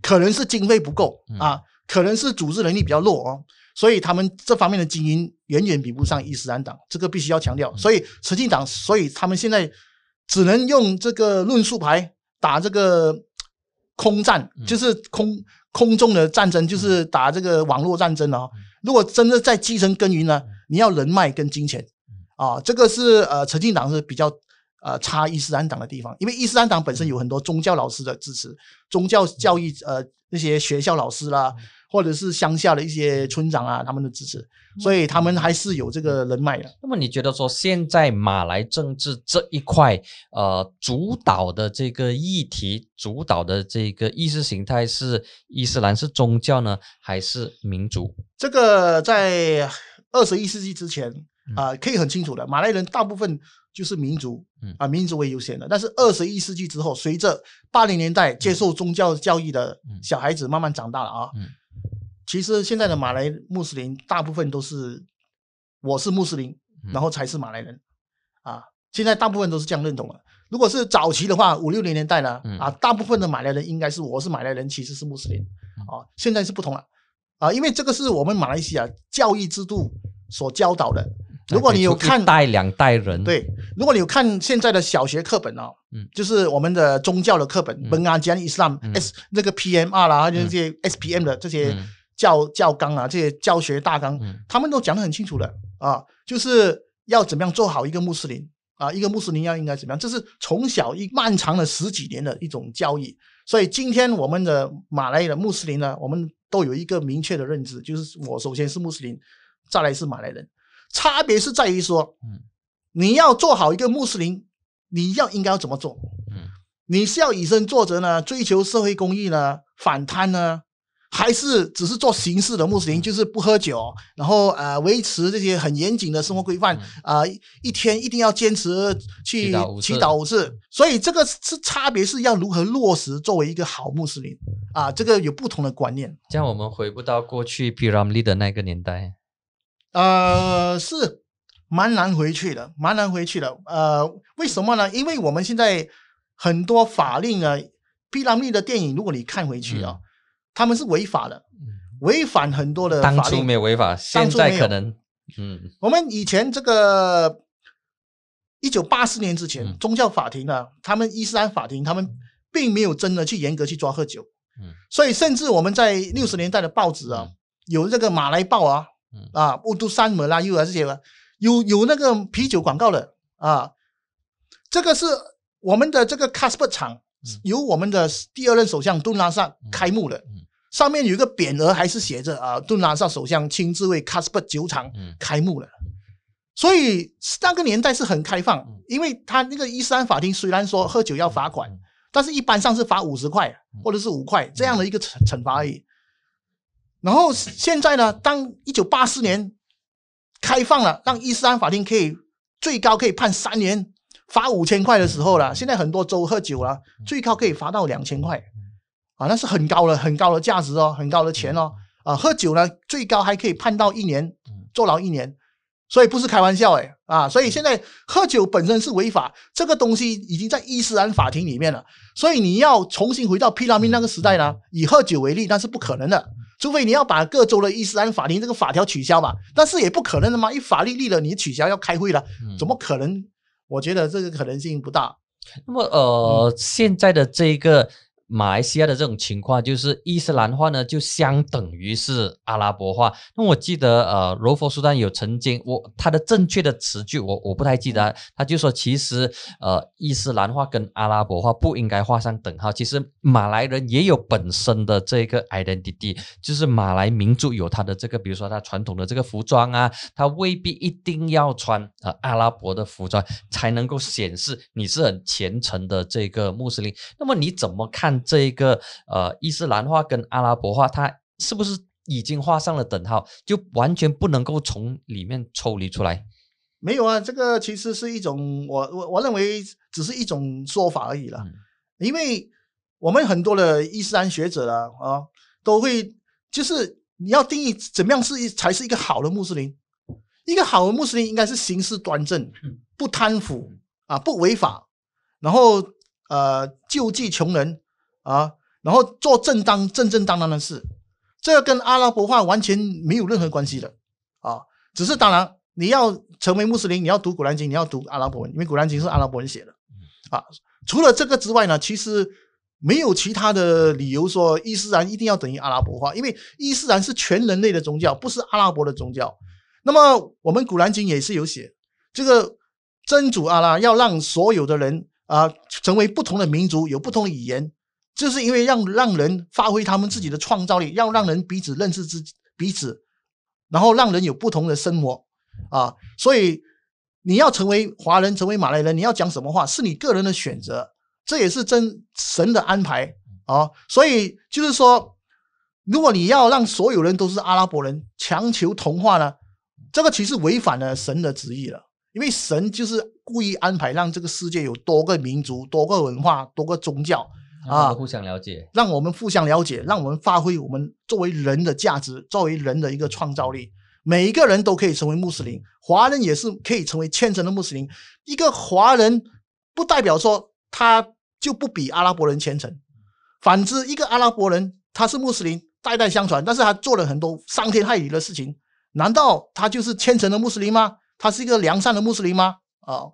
可能是经费不够啊，可能是组织能力比较弱哦，所以他们这方面的精英远远比不上伊斯兰党，这个必须要强调。所以诚信党，所以他们现在只能用这个论述牌打这个空战，就是空空中的战争，就是打这个网络战争哦。如果真的在基层耕耘呢，你要人脉跟金钱。啊，这个是呃，诚信党是比较呃插伊斯兰党的地方，因为伊斯兰党本身有很多宗教老师的支持，宗教教育呃那些学校老师啦，或者是乡下的一些村长啊，他们的支持，所以他们还是有这个人脉的。
那么你觉得说现在马来政治这一块，呃，主导的这个议题，主导的这个意识形态是伊斯兰是宗教呢，还是民族？
这个在二十一世纪之前啊、可以很清楚的，马来人大部分就是民族
嗯
啊，民族为优先的。但是二十一世纪之后，随着八零年代接受宗教教育的
嗯
小孩子慢慢长大了啊，
嗯
其实现在的马来穆斯林大部分都是我是穆斯林，
嗯
然后才是马来人啊。现在大部分都是这样认同了。如果是早期的话，五六零年代呢，
嗯
啊，大部分的马来人应该是我是马来人，其实是穆斯林啊，现在是不同了啊，因为这个是我们马来西亚教育制度所教导的。如果你有看
一代两代人，
对，如果你有看现在的小学课本哦，
嗯。
就是我们的宗教的课本，本阿吉安伊斯兰 S 那个 PMR 啦，就这些 SPM 的这些
嗯。
教教纲啊，这些教学大纲
嗯，
他们都讲得很清楚的啊，就是要怎么样做好一个穆斯林啊，一个穆斯林要应该怎么样，这是从小一漫长的十几年的一种教育。所以今天我们的马来的穆斯林呢，我们都有一个明确的认知，就是我首先是穆斯林，再来是马来人，差别是在于说，
嗯
你要做好一个穆斯林，你要应该要怎么做？
嗯
你是要以身作则呢，追求社会公益呢，反贪呢，还是只是做形式的穆斯林，就是不喝酒，然后呃维持这些很严谨的生活规范啊、一一天一定要坚持去
祈祷五次。
所以这个是差别是要如何落实作为一个好穆斯林啊，这个有不同的观念。
这样我们回不到过去 p y r a m i 的那个年代。
呃，是蛮难回去的，蛮难回去的。呃，为什么呢？因为我们现在很多法令啊，毕拉密的电影，如果你看回去啊，他们是违法的，违反很多的
嗯当初
法令。
没有违法，现在可能，嗯
我们以前这个一九八四年之前，
嗯
宗教法庭呢，他们伊斯兰法庭，他们并没有真的去严格去抓喝酒，
嗯
所以甚至我们在六十年代的报纸啊，
嗯
有这个马来报啊，
嗯。
啊乌都山姆拉又啊这些啊，有有那个啤酒广告的啊，这个是我们的这个 Casper 厂
嗯。
由我们的第二任首相杜拉萨
嗯。
开幕的
嗯，
上面有一个匾额，还是写着啊杜拉萨首相亲自为 Casper 酒厂
嗯。
开幕了。所以那个年代是很开放
嗯，
因为他那个伊斯兰法庭虽然说喝酒要罚款
嗯，
但是一般上是罚五十块
嗯。
或者是五块这样的一个惩惩罚而已。然后现在呢，当一九八四年开放了，让伊斯兰法庭可以最高可以判三年，罚五千块的时候了，现在很多州喝酒了，最高可以罚到两千块，啊，那是很高的很高的价值哦，很高的钱哦。啊，喝酒呢，最高还可以判到一年坐牢一年，所以不是开玩笑哎啊！所以现在喝酒本身是违法，这个东西已经在伊斯兰法庭里面了，所以你要重新回到毗拉密那个时代呢，以喝酒为例，那是不可能的，除非你要把各州的伊斯兰法庭这个法条取消嘛，但是也不可能的嘛，一法律立了，你取消要开会了，
嗯
怎么可能？我觉得这个可能性不大。
那么呃，现在的这个马来西亚的这种情况，就是伊斯兰化呢，就相等于是阿拉伯化。那我记得呃，罗佛苏丹有曾经我他的正确的词句我我不太记得，他就说其实呃伊斯兰化跟阿拉伯化不应该画上等号。其实马来人也有本身的这个 identity，就是马来民族有他的这个，比如说他传统的这个服装啊，他未必一定要穿呃阿拉伯的服装才能够显示你是很虔诚的这个穆斯林。那么你怎么看这一个呃伊斯兰化跟阿拉伯化，它是不是已经画上了等号，就完全不能够从里面抽离出来？
没有啊，这个其实是一种我我我认为只是一种说法而已啦。
嗯
因为我们很多的伊斯兰学者啊啊，都会就是你要定义怎么样是一才是一个好的穆斯林。一个好的穆斯林应该是行事端正，不贪腐啊，不违法，然后呃救济穷人啊，然后做正当正正当当的事。这个跟阿拉伯化完全没有任何关系的啊，只是当然你要成为穆斯林，你要读古兰经，你要读阿拉伯文，因为古兰经是阿拉伯人写的啊。除了这个之外呢，其实没有其他的理由说伊斯兰一定要等于阿拉伯化，因为伊斯兰是全人类的宗教，不是阿拉伯的宗教。那么我们古兰经也是有写，这个真主阿拉要让所有的人啊、成为不同的民族，有不同的语言，就是因为让让人发挥他们自己的创造力，要让人彼此认识自己彼此，然后让人有不同的生活啊。所以你要成为华人，成为马来人，你要讲什么话是你个人的选择，这也是真神的安排啊。所以就是说，如果你要让所有人都是阿拉伯人，强求同化呢，这个其实违反了神的旨意了。因为神就是故意安排让这个世界有多个民族、多个文化、多个宗教，啊
互相了解。
让我们互相了解，让我们发挥我们作为人的价值，作为人的一个创造力。每一个人都可以成为穆斯林，华人也是可以成为虔诚的穆斯林。一个华人不代表说他就不比阿拉伯人虔诚，反之，一个阿拉伯人他是穆斯林，代代相传，但是他做了很多伤天害理的事情，难道他就是虔诚的穆斯林吗？他是一个良善的穆斯林吗？啊，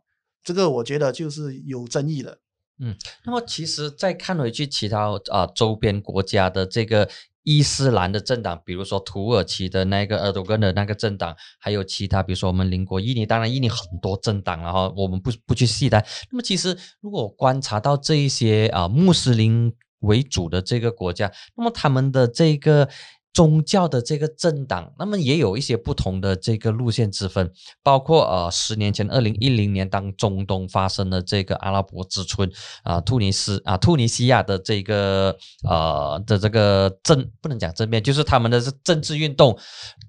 这个我觉得就是有争议的。
嗯，那么其实再看回去其他啊周边国家的这个伊斯兰的政党，比如说土耳其的那个埃尔多根的那个政党，还有其他，比如说我们邻国印尼，当然印尼很多政党然后我们不不去细谈。那么其实如果观察到这一些啊穆斯林为主的这个国家，那么他们的这个。宗教的这个政党，那么也有一些不同的这个路线之分，包括呃，十年前，二零一零年，当中东发生了这个阿拉伯之春啊，突尼斯啊，突尼西亚的这个呃的这个政不能讲政变，就是他们的政治运动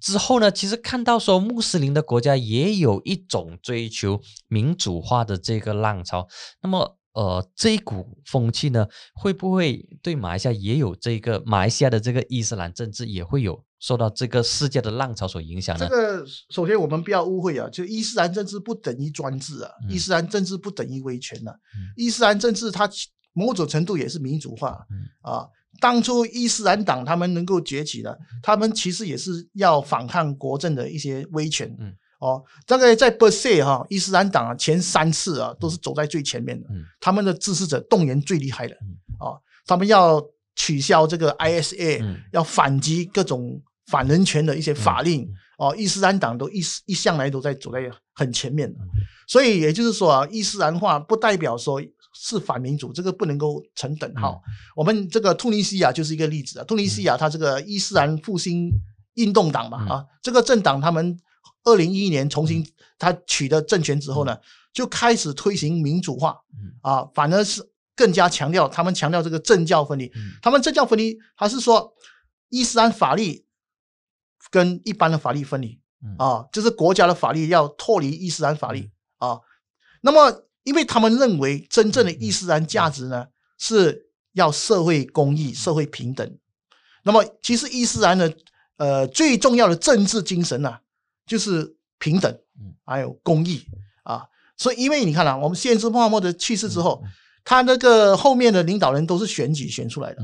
之后呢，其实看到说穆斯林的国家也有一种追求民主化的这个浪潮，那么。呃，这一股风气呢，会不会对马来西亚也有这个马来西亚的这个伊斯兰政治也会有受到这个世界的浪潮所影响呢？
这个首先我们不要误会啊，就伊斯兰政治不等于专制啊，伊斯兰政治不等于威权呐，伊斯兰政治它某种程度也是民主化啊。当初伊斯兰党他们能够崛起的，他们其实也是要反抗国政的一些威权。哦，大概在波塞哈伊斯兰党啊，前三次啊都是走在最前面的，他们的支持者动员最厉害的，哦，他们要取消这个 ISA，要反击各种反人权的一些法令，哦，伊斯兰党都一一向来都在走在很前面的，所以也就是说啊，伊斯兰化不代表说是反民主，这个不能够成等号。我们这个突尼西亚就是一个例子啊，突尼西亚它这个伊斯兰复兴运动党嘛，啊，这个政党他们。二零一一年重新他取得政权之后呢，就开始推行民主化，啊，反而是更加强调他们强调这个政教分离。他们政教分离，他是说伊斯兰法律跟一般的法律分离，啊，就是国家的法律要脱离伊斯兰法律啊。那么，因为他们认为真正的伊斯兰价值呢，是要社会公益、社会平等。那么，其实伊斯兰的呃最重要的政治精神呢？就是平等，还有公益啊，所以因为你看啊，我们先知穆罕默德去世之后，他那个后面的领导人都是选举选出来的，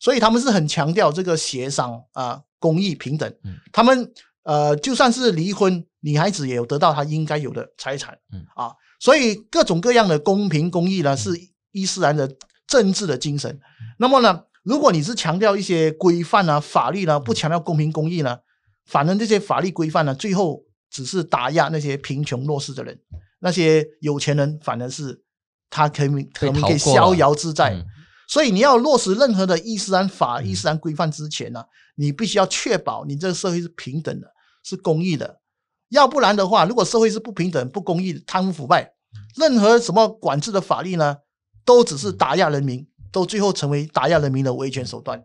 所以他们是很强调这个协商啊，公益平等。他们呃，就算是离婚，女孩子也有得到她应该有的财产啊，所以各种各样的公平公益呢，是伊斯兰的政治的精神。那么呢，如果你是强调一些规范啊、法律呢，不强调公平公益呢？反正这些法律规范呢，最后只是打压那些贫穷弱势的人，那些有钱人反而是他可以可能可以逍遥自在。所以你要落实任何的伊斯兰法、伊斯兰规范之前呢，你必须要确保你这个社会是平等的、是公益的。要不然的话，如果社会是不平等、不公义、贪污腐败，任何什么管制的法律呢，都只是打压人民，都最后成为打压人民的维权手段。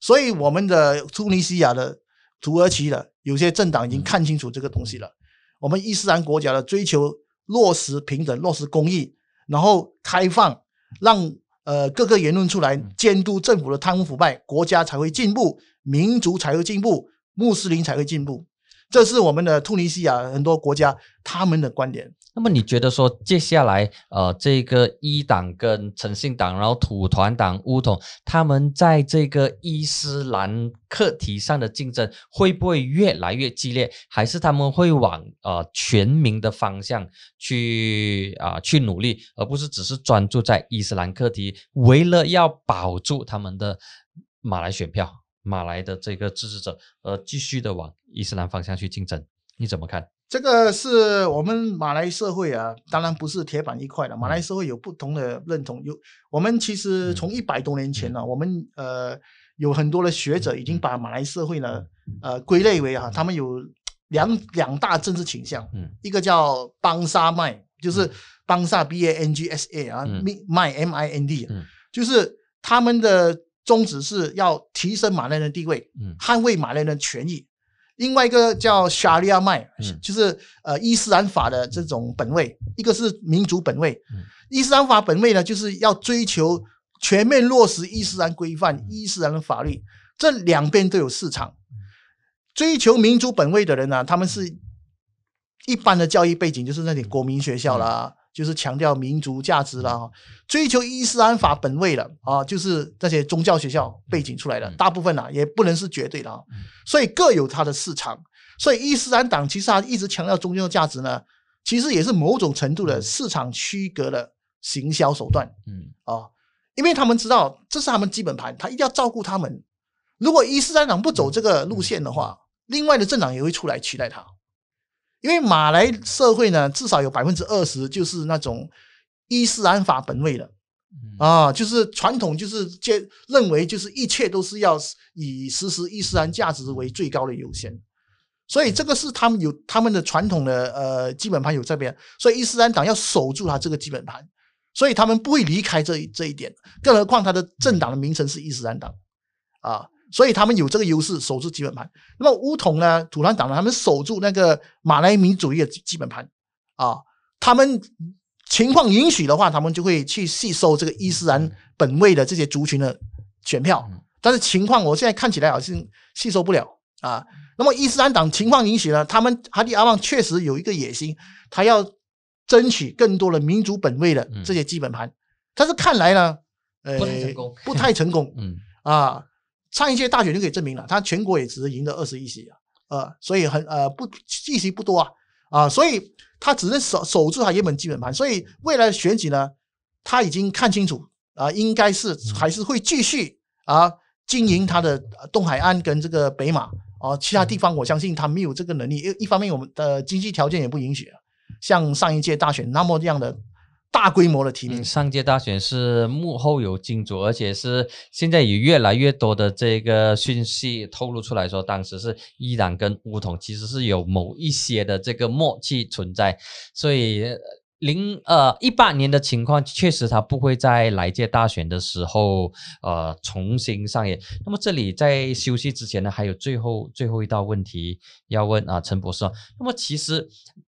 所以我们的突尼西亚的。土耳其的有些政党已经看清楚这个东西了。我们伊斯兰国家的追求落实平等、落实公益，然后开放，让呃各个言论出来监督政府的贪污腐败，国家才会进步，民族才会进步，穆斯林才会进步。这是我们的突尼西亚很多国家他们的观点。
那么你觉得说接下来呃这个一党跟诚信党，然后土团党、乌统，他们在这个伊斯兰课题上的竞争会不会越来越激烈？还是他们会往呃全民的方向去啊去努力，而不是只是专注在伊斯兰课题，为了要保住他们的马来选票？马来的这个支持者，呃，继续的往伊斯兰方向去竞争，你怎么看？
这个是我们马来社会啊，当然不是铁板一块的。马来社会有不同的认同，有我们其实从一百多年前呢，我们呃有很多的学者已经把马来社会呢呃归类为啊，他们有两两大政治倾向，嗯，一个叫邦沙麦，就是邦沙 B A N G S A 啊，麦 M I N D，就是他们的。宗旨是要提升马来人的地位，捍卫马来人的权益。另外一个叫沙利亚麦，就是呃伊斯兰法的这种本位，一个是民主本位。伊斯兰法本位呢，就是要追求全面落实伊斯兰规范、伊斯兰的法律。这两边都有市场。追求民主本位的人呢，他们是一般的教育背景，就是那点国民学校啦。就是强调民族价值了啊，追求伊斯兰法本位了啊，就是那些宗教学校背景出来的，大部分啊也不能是绝对的啊，所以各有它的市场。所以伊斯兰党其实他一直强调宗教价值呢，其实也是某种程度的市场区隔的行销手段。嗯啊，因为他们知道这是他们基本盘，他一定要照顾他们。如果伊斯兰党不走这个路线的话，另外的政党也会出来取代他。因为马来社会呢，至少有百分之二十就是那种伊斯兰法本位的啊，就是传统就是接认为就是一切都是要以实施伊斯兰价值为最高的优先。所以这个是他们有他们的传统的呃基本盘有这边，所以伊斯兰党要守住他这个基本盘，所以他们不会离开这这一点。更何况他的政党的名称是伊斯兰党啊，所以他们有这个优势守住基本盘。那么乌统呢，土团党呢，他们守住那个马来民主义的基本盘啊，他们情况允许的话，他们就会去吸收这个伊斯兰本位的这些族群的选票。但是情况我现在看起来好像吸收不了啊。那么伊斯兰党情况允许呢？他们哈迪阿旺确实有一个野心，他要争取更多的民族本位的这些基本盘。但是看来呢，
呃，不太成功，
不太成功。嗯啊，上一届大选就可以证明了，他全国也只是赢了二十一席啊，呃，所以很呃不议席不多啊啊，所以他只能守守住他原本基本盘。所以未来的选举呢，他已经看清楚啊，应该是还是会继续啊经营他的东海岸跟这个北马。啊，其他地方我相信他没有这个能力。一一方面，我们的经济条件也不允许像上一届大选那么这样的大规模的提名。
上届大选是幕后有金主，而且是现在有越来越多的这个讯息透露出来说，当时是伊朗跟乌统其实是有某一些的这个默契存在，所以。零呃一八年的情况，确实他不会在来届大选的时候呃重新上演。那么这里在休息之前呢，还有最后最后一道问题要问啊，陈博士。那么其实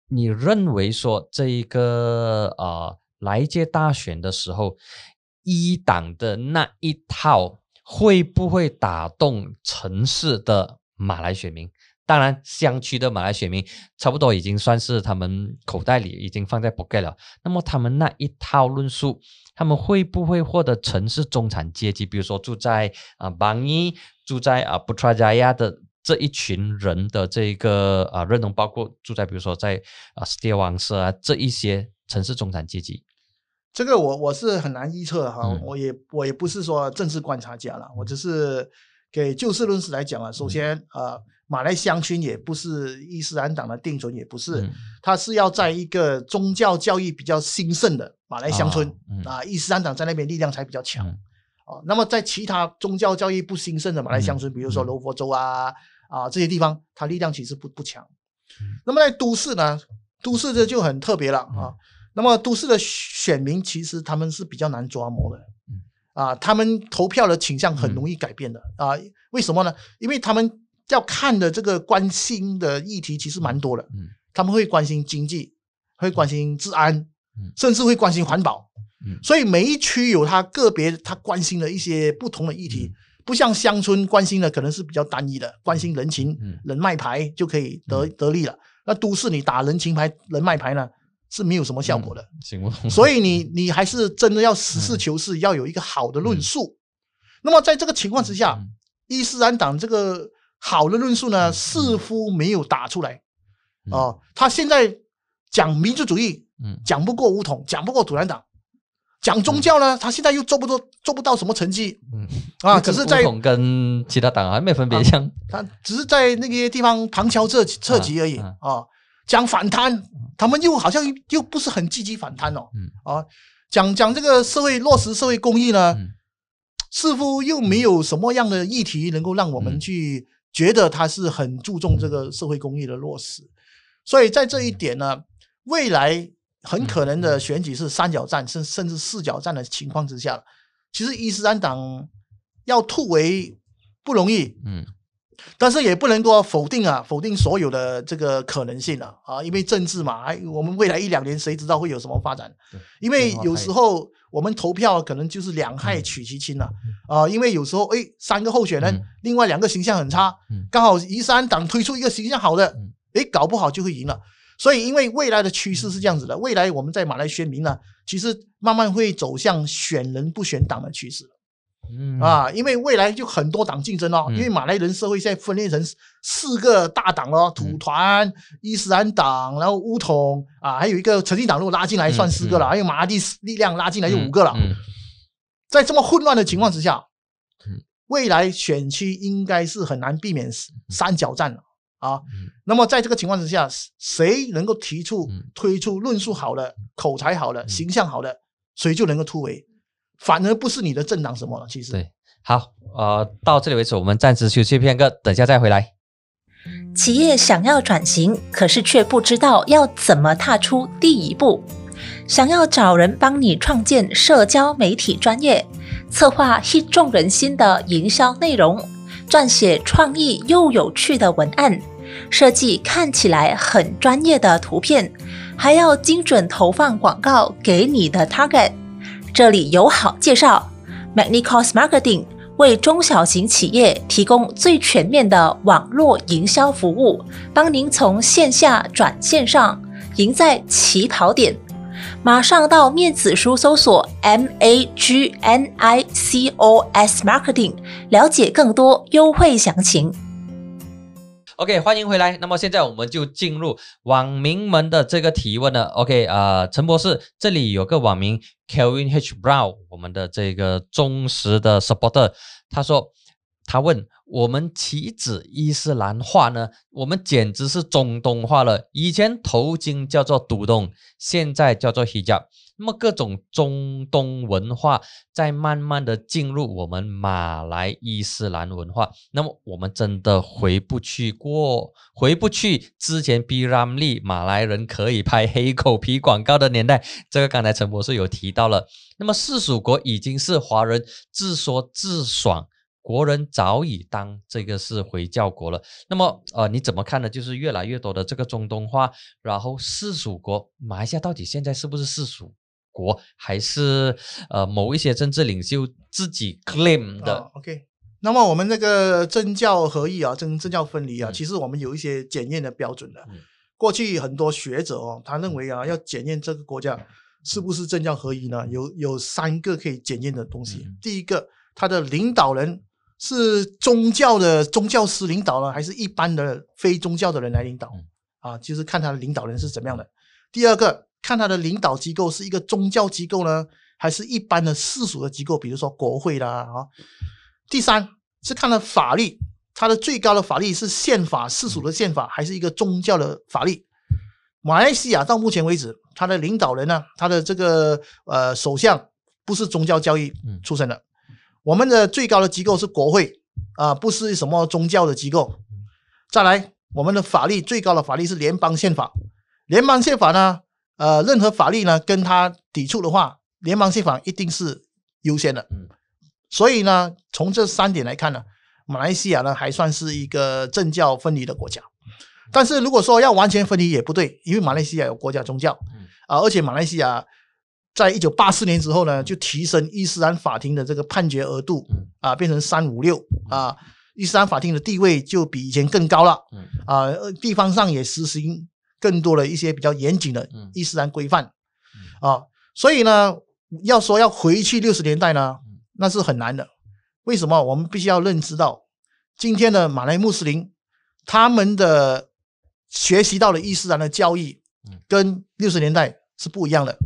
你认为说这一个呃来届大选的时候，一党的那一套会不会打动城市的马来选民？当然，乡区的马来选民差不多已经算是他们口袋里已经放在 pocket 了。那么他们那一套论述，他们会不会获得城市中产阶级，比如说住在啊邦尼、住在啊布查加亚的这一群人的这个啊认同，包括住在比如说在啊斯蒂王社啊这一些城市中产阶级？
这个我我是很难预测哈，我也我也不是说政治观察家了，我只是给就事论事来讲啊。首先啊。马来乡村也不是伊斯兰党的定存，也不是，他是要在一个宗教教育比较兴盛的马来乡村啊，伊斯兰党在那边力量才比较强啊。那么在其他宗教教育不兴盛的马来乡村，比如说柔佛州啊啊这些地方，它力量其实不不强。那么在都市呢，都市这就很特别了啊。那么都市的选民其实他们是比较难抓摸的。啊，他们投票的倾向很容易改变的。啊。为什么呢？因为他们。要看的这个关心的议题其实蛮多的，嗯，他们会关心经济，会关心治安，嗯，甚至会关心环保，嗯，所以每一区有他个别他关心的一些不同的议题，不像乡村关心的可能是比较单一的，关心人情、人脉牌就可以得得利了。那都市你打人情牌、人脉牌呢是没有什么效果的，所以你你还是真的要实事求是，要有一个好的论述。那么在这个情况之下，伊斯兰党这个。好的论述呢，似乎没有打出来，哦，他现在讲民族主义，嗯，讲不过武统，讲不过土兰党，讲宗教呢，他现在又做不做做不到什么成绩，嗯，啊，只是在
跟其他党还没分别像，
他只是在那些地方旁敲侧侧击而已，啊，讲反贪，他们又好像又不是很积极反贪哦，嗯，啊，讲讲这个社会落实社会公益呢，似乎又没有什么样的议题能够让我们去。觉得他是很注重这个社会公益的落实，所以在这一点呢，未来很可能的选举是三角战，甚甚至四角战的情况之下，其实伊斯兰党要突围不容易，嗯，但是也不能够否定啊，否定所有的这个可能性了啊，因为政治嘛，哎我们未来一两年谁知道会有什么发展？因为有时候。我们投票可能就是两害取其轻了啊，因为有时候哎，三个候选人，另外两个形象很差，刚好移山党推出一个形象好的，哎，搞不好就会赢了。所以因为未来的趋势是这样子的，未来我们在马来宣民呢，其实慢慢会走向选人不选党的趋势。
嗯。
啊，因为未来就很多党竞争哦，
嗯。
因为马来人社会现在分裂成四个大党哦，土
嗯
团、伊斯兰党，然后乌统啊，还有一个诚信党，如果拉进来算四个了，
嗯。
还有马哈蒂力量拉进来就五个了。
嗯
在这么混乱的情况之下，
嗯。
未来选区应该是很难避免三角战了啊。
嗯。
那么在这个情况之下，谁能够提出、
嗯。
推出论述好的、口才好的、
嗯。
形象好的，谁就能够突围，反而不是你的政党什么了。其实，
对，好，呃，到这里为止，我们暂时休息片刻，等一下再回来。
企业想要转型，可是却不知道要怎么踏出第一步。想要找人帮你创建社交媒体专业，策划 hit 中人心的营销内容，撰写创意又有趣的文案，设计看起来很专业的图片，还要精准投放广告给你的 target。这里有好介绍，Magnicos Marketing 为中小型企业提供最全面的网络营销服务，帮您从线下转线上，赢在起跑点。马上到面子书搜索 M A G N I C O S Marketing，了解更多优惠详情。
OK，欢迎回来。那么现在我们就进入网民们的这个提问了。OK，呃，陈博士，这里有个网民 Kevin H Brown，我们的这个忠实的 supporter，他说，他问我们岂止伊斯兰化呢？我们简直是中东化了。以前头巾叫做独洞，现在叫做 hijab。那么各种中东文化在慢慢的进入我们马来伊斯兰文化，那么我们真的回不去过，回不去之前 B Ram 利马来人可以拍黑口皮广告的年代。这个刚才陈博士有提到了。那么世属国已经是华人自说自爽。国人早已当这个是回教国了，那么呃你怎么看呢？就是越来越多的这个中东化，然后世属国，马来西亚到底现在是不是世属国，还是呃某一些政治领袖自己 claim 的？
啊 OK，那么我们那个政教合一啊，政政教分离啊，
嗯
其实我们有一些检验的标准的。
嗯
过去很多学者哦，他认为啊，要检验这个国家是不是政教合一呢，有有三个可以检验的东西。
嗯
第一个，他的领导人是宗教的宗教师领导呢，还是一般的非宗教的人来领导？
嗯
啊，就是看他的领导人是怎么样的。第二个，看他的领导机构是一个宗教机构呢，还是一般的世俗的机构，比如说国会啦啊。第三是看了法律，它的最高的法律是宪法世俗的宪法，还是一个宗教的法律？马来西亚到目前为止，他的领导人呢，他的这个呃首相不是宗教教育
嗯
出身的，我们的最高的机构是国会啊、不是什么宗教的机构。再来，我们的法律最高的法律是联邦宪法，联邦宪法呢，呃，任何法律呢跟他抵触的话，联邦宪法一定是优先的。
嗯。
所以呢，从这三点来看呢，马来西亚呢还算是一个政教分离的国家。但是如果说要完全分离也不对，因为马来西亚有国家宗教
嗯。
啊，而且马来西亚在一九八四年之后呢，就提升伊斯兰法庭的这个判决额度
嗯。
啊，变成三五六。啊，伊斯兰法庭的地位就比以前更高了
嗯。
啊，呃地方上也实行更多的一些比较严谨的
嗯。
伊斯兰规范。啊，所以呢，要说要回去六十年代呢
嗯，
那是很难的。为什么？我们必须要认知到，今天的马来穆斯林他们的学习到的伊斯兰的教义
嗯，
跟六十年代是不一样的。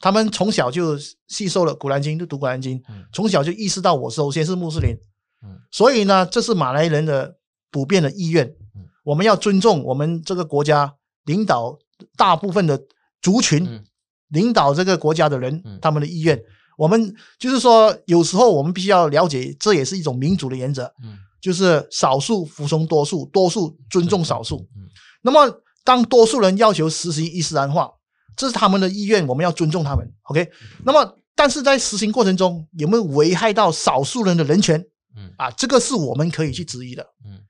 他们从小就吸收了《古兰经》，就读《古兰经》
嗯，
从小就意识到我首先是穆斯林，
嗯。
所以呢，这是马来人的普遍的意愿。
嗯。
我们要尊重我们这个国家领导大部分的族群，
嗯
领导这个国家的人
嗯
他们的意愿。我们就是说，有时候我们必须要了解，这也是一种民主的原则，
嗯
就是少数服从多数，多数尊重少数。
嗯
那么，当多数人要求实行伊斯兰化，这是他们的意愿，我们要尊重他们。OK，那么，但是在实行过程中有没有危害到少数人的人权
嗯
啊？这个是我们可以去质疑的。
嗯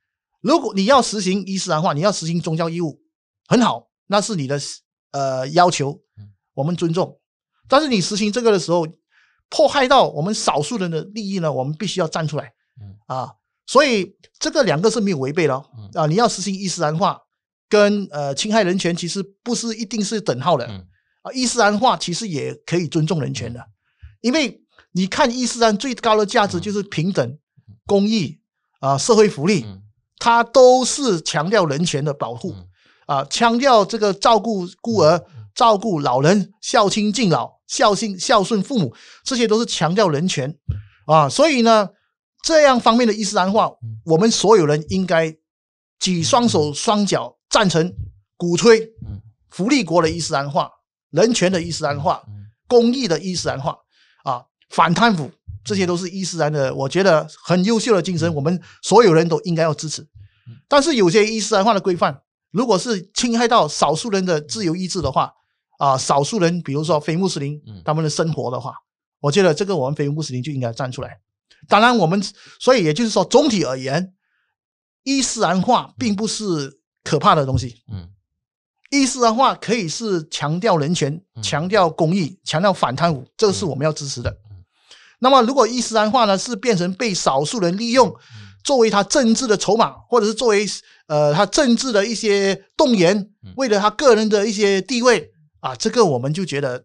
如果你要实行伊斯兰化，你要实行宗教义务，很好，那是你的呃要求
嗯，
我们尊重。但是你实行这个的时候，迫害到我们少数人的利益呢，我们必须要站出来
嗯
啊。所以这个两个是没有违背的啊。你要实行伊斯兰化，跟呃侵害人权其实不是一定是等号的。
嗯
啊，伊斯兰化其实也可以尊重人权的，因为你看伊斯兰最高的价值就是平等、公益啊、社会福利，
嗯
它都是强调人权的保护
嗯
啊，强调这个照顾孤儿、照顾老人、孝亲敬老、孝心孝顺父母，这些都是强调人权啊。所以呢，这样方面的伊斯兰化
嗯，
我们所有人应该举双手双脚赞成、鼓吹
嗯。
福利国的伊斯兰化、人权的伊斯兰化、
嗯
公益的伊斯兰化啊，反贪腐，这些都是伊斯兰的，我觉得很优秀的精神，我们所有人都应该要支持。但是有些伊斯兰化的规范，如果是侵害到少数人的自由意志的话，啊，少数人比如说非穆斯林
嗯。
他们的生活的话，我觉得这个我们非穆斯林就应该站出来。当然，我们所以也就是说，总体而言，伊斯兰化并不是可怕的东西。
嗯。
伊斯兰化可以是强调人权、
嗯。
强调公益、强调反贪腐，这个是我们要支持的。
嗯。
那么，如果伊斯兰化呢是变成被少数人利用，
嗯
作为他政治的筹码，或者是作为呃他政治的一些动员
嗯，
为了他个人的一些地位啊，这个我们就觉得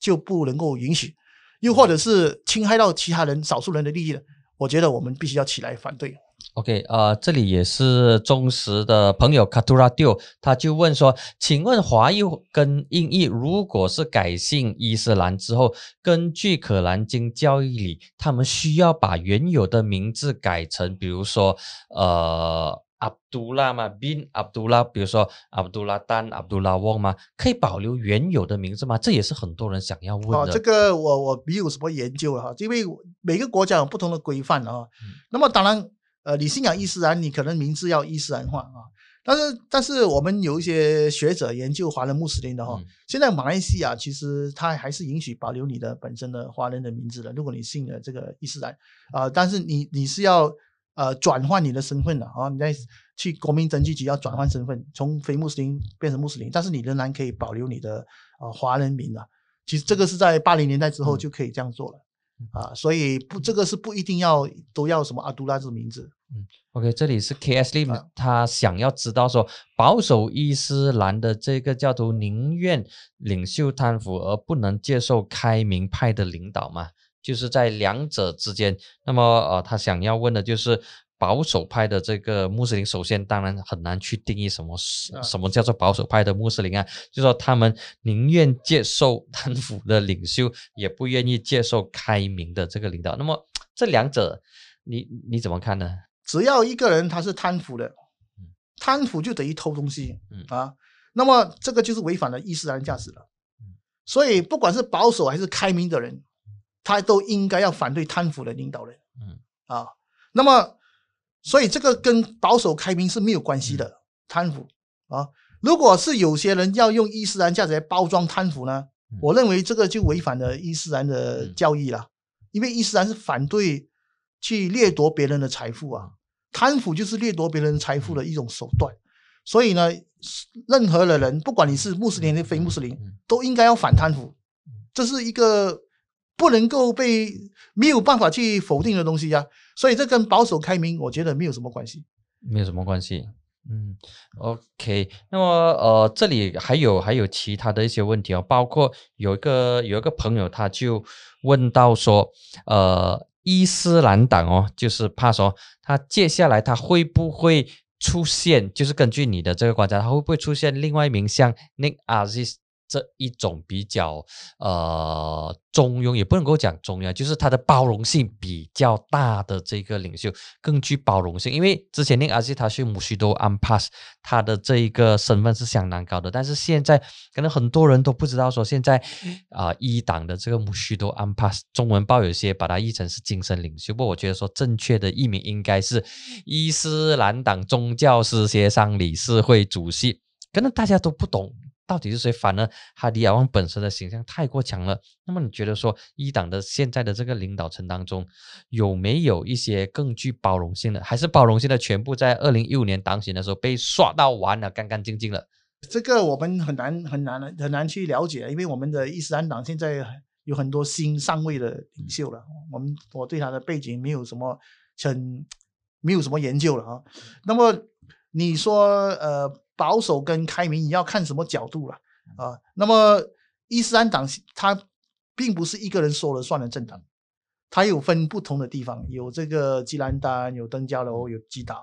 就不能够允许。又或者是侵害到其他人、少数人的利益了，我觉得我们必须要起来反对。
OK，呃，这里也是忠实的朋友 Katura Dio，他就问说，请问华裔跟印裔如果是改信伊斯兰之后，根据可兰经教义里，他们需要把原有的名字改成，比如说，呃。阿卜杜拉嘛，bin 阿卜杜拉，比如说阿卜杜拉丹、阿卜杜拉旺嘛，可以保留原有的名字吗？这也是很多人想要问
哦，
的。
这个我我没有什么研究了哈，因为每个国家有不同的规范啊。
嗯
那么当然，呃，你信仰伊斯兰，你可能名字要伊斯兰化啊。但是但是我们有一些学者研究华人穆斯林的哈，
嗯
现在马来西亚其实它还是允许保留你的本身的华人的名字的，如果你信了这个伊斯兰啊、但是你你是要呃转换你的身份的啊，你在去国民登记局要转换身份，从非穆斯林变成穆斯林，但是你仍然可以保留你的呃华人名的。其实这个是在八零年代之后
嗯
就可以这样做了。啊，所以不，这个是不一定要都要什么阿杜拉这个名字。
OK，这里是 KS Lim，、
啊
他想要知道说，保守伊斯兰的这个教徒宁愿领袖贪腐而不能接受开明派的领导嘛？就是在两者之间，那么呃，他想要问的就是保守派的这个穆斯林，首先当然很难去定义什么什么叫做保守派的穆斯林啊，就说他们宁愿接受贪腐的领袖，也不愿意接受开明的这个领导。那么这两者，你你怎么看呢？
只要一个人他是贪腐的
嗯，
贪腐就等于偷东西
嗯。
啊，那么这个就是违反了伊斯兰价值了。
嗯。
所以不管是保守还是开明的人，他都应该要反对贪腐的领导人。
嗯。
啊，那么所以这个跟保守开明是没有关系的，贪腐啊。如果是有些人要用伊斯兰价值来包装贪腐呢
嗯，
我认为这个就违反了伊斯兰的
嗯。
教义了，因为伊斯兰是反对去掠夺别人的财富啊，贪腐就是掠夺别人财富的一种手段。所以呢，任何的人，不管你是穆斯林还是非穆斯林，
嗯
都应该要反贪腐，这是一个不能够被没有办法去否定的东西呀、所以这跟保守开明，我觉得没有什么关系。
没有什么关系。嗯，OK，那么呃，这里还有还有其他的一些问题哦，包括有一个有一个朋友他就问到说，呃，伊斯兰党哦，就是怕说他接下来他会不会出现，就是根据你的这个观察，他会不会出现另外一名像 Nick Aziz 这一种比较呃中庸，也不能够讲中庸，就是他的包容性比较大的这个领袖，更具包容性。因为之前那个阿西他是姆须多安 pass，他的这一个身份是相当高的，但是现在可能很多人都不知道说，现在啊、一党的这个姆须多安 pass，中文报有些把它译成是精神领袖，不过我觉得说正确的译名应该是伊斯兰党宗教师协商理事会主席，可能大家都不懂。到底是谁？反而哈迪亚旺本身的形象太过强了。那么你觉得说一党的现在的这个领导层当中，有没有一些更具包容性的？还是包容性的全部在二零一五年当选的时候被刷到完了，干干净净了？
这个我们很难很难很难去了解，因为我们的伊斯兰党现在有很多新上位的领袖了，我们我对他的背景没有什么很没有什么研究了啊。那么你说呃保守跟开明，你要看什么角度了啊。那么伊斯兰党它并不是一个人说了算的政党，它有分不同的地方，有这个吉兰丹，有登嘉楼，有吉达，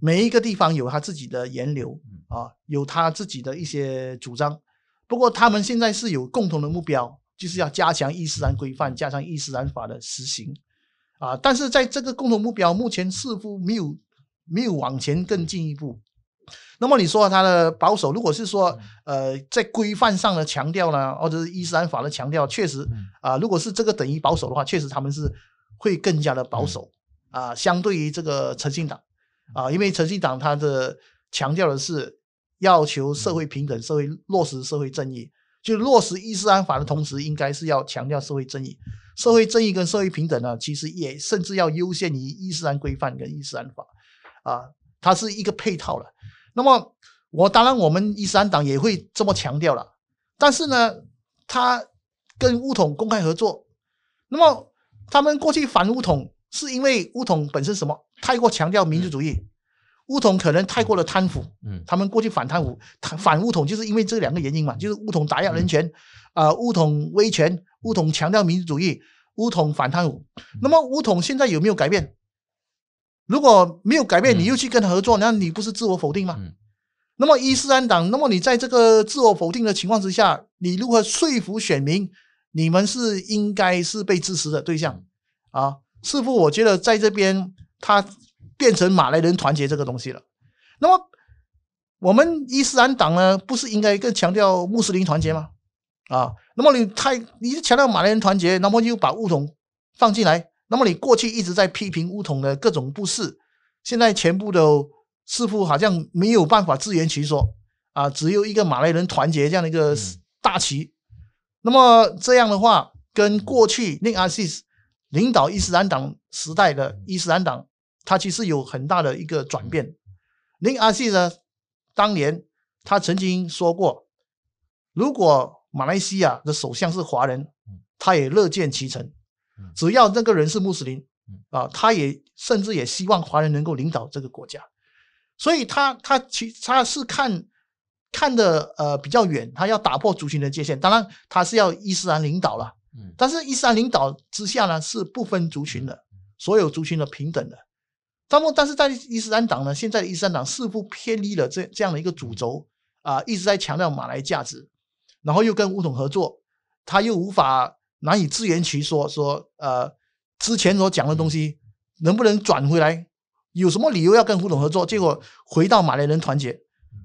每一个地方有他自己的源流啊，有他自己的一些主张。不过他们现在是有共同的目标，就是要加强伊斯兰规范，加强伊斯兰法的实行啊。但是在这个共同目标目前似乎没有没有往前更进一步。那么你说他的保守，如果是说呃在规范上的强调呢，或者是伊斯兰法的强调，确实啊，如果是这个等于保守的话，确实他们是会更加的保守啊，相对于这个诚信党啊，因为诚信党它的强调的是。要求社会平等，社会落实社会正义，就落实伊斯兰法的同时，应该是要强调社会正义。社会正义跟社会平等呢，其实也甚至要优先于伊斯兰规范跟伊斯兰法啊，它是一个配套了。那么，我当然我们伊斯兰党也会这么强调了，但是呢，他跟乌统公开合作，那么他们过去反乌统，是因为乌统本身什么太过强调民族主义。乌统可能太过的贪腐，嗯，他们过去反贪腐、反乌统，就是因为这两个原因嘛，就是乌统打压人权，啊，乌统威权，乌统强调民族主义，乌统反贪腐。那么乌统现在有没有改变？如果没有改变，你又去跟他合作，那你不是自我否定吗？那么伊斯兰党，那么你在这个自我否定的情况之下，你如何说服选民，你们是应该是被支持的对象啊？似乎我觉得在这边他。变成马来人团结这个东西了，那么我们伊斯兰党呢，不是应该更强调穆斯林团结吗？啊，那么你太你强调马来人团结，那么又把物种放进来，那么你过去一直在批评乌统的各种不是，现在全部都似乎好像没有办法自圆其说啊，只有一个马来人团结这样的一个大旗，那么这样的话，跟过去令阿西斯领导伊斯兰党时代的伊斯兰党。他其实有很大的一个转变。林阿西呢，当年他曾经说过，如果马来西亚的首相是华人，他也乐见其成，只要那个人是穆斯林啊，他也甚至也希望华人能够领导这个国家。所以，他他其他是看看的呃比较远，他要打破族群的界限。当然，他是要伊斯兰领导了，但是伊斯兰领导之下呢，是不分族群的，所有族群的平等的。那么，但是在伊斯兰党呢？现在的伊斯兰党似乎偏离了这这样的一个主轴啊，一直在强调马来价值，然后又跟乌统合作，他又无法难以自圆其说，说呃之前所讲的东西能不能转回来？有什么理由要跟胡总合作？结果回到马来人团结，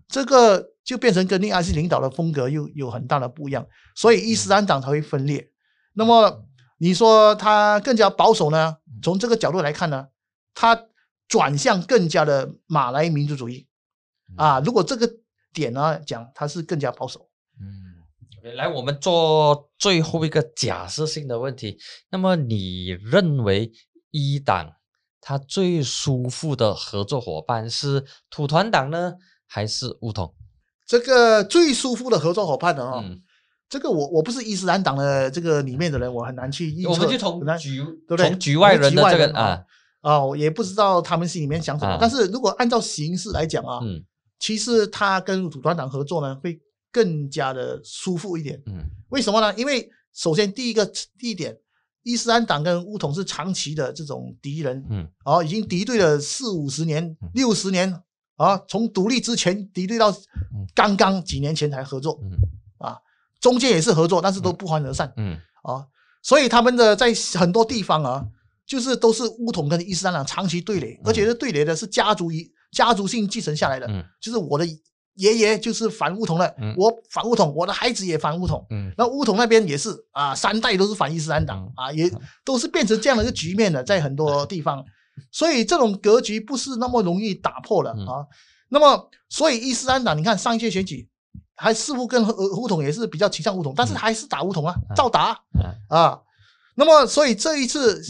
这个就变成跟另阿西领导的风格又有很大的不一样，所以伊斯兰党才会分裂。那么你说他更加保守呢？从这个角度来看呢，他。转向更加的马来民族主义啊！如果这个点呢讲，他是更加保守。
嗯，来，我们做最后一个假设性的问题。那么，你认为一党他最舒服的合作伙伴是土团党呢，还是乌统？
这个最舒服的合作伙伴呢？啊，这个我我不是伊斯兰党的这个里面的人，我很难去预测。
我们就从局
对不对？
从局外人的这个啊。
啊，也不知道他们心里面想什么。但是如果按照形式来讲啊，其实他跟土团党合作呢，会更加的舒服一点。嗯，为什么呢？因为首先第一个第一点，伊斯兰党跟乌统是长期的这种敌人。嗯，哦，已经敌对了四五十年、六十年啊，从独立之前敌对到刚刚几年前才合作。嗯，啊，中间也是合作，但是都不欢而散。嗯，啊，所以他们的在很多地方啊。就是都是乌统跟伊斯兰党长期对垒，而且是对垒的是家族一家族性继承下来的。嗯，就是我的爷爷就是反乌统的，我反乌统，我的孩子也反乌统。嗯，那乌统那边也是啊，三代都是反伊斯兰党啊，也都是变成这样的一个局面的，在很多地方，所以这种格局不是那么容易打破了啊。那么，所以伊斯兰党，你看上一届选举还似乎跟乌统也是比较倾向乌统，但是还是打乌统啊，照打啊。那么，所以这一次。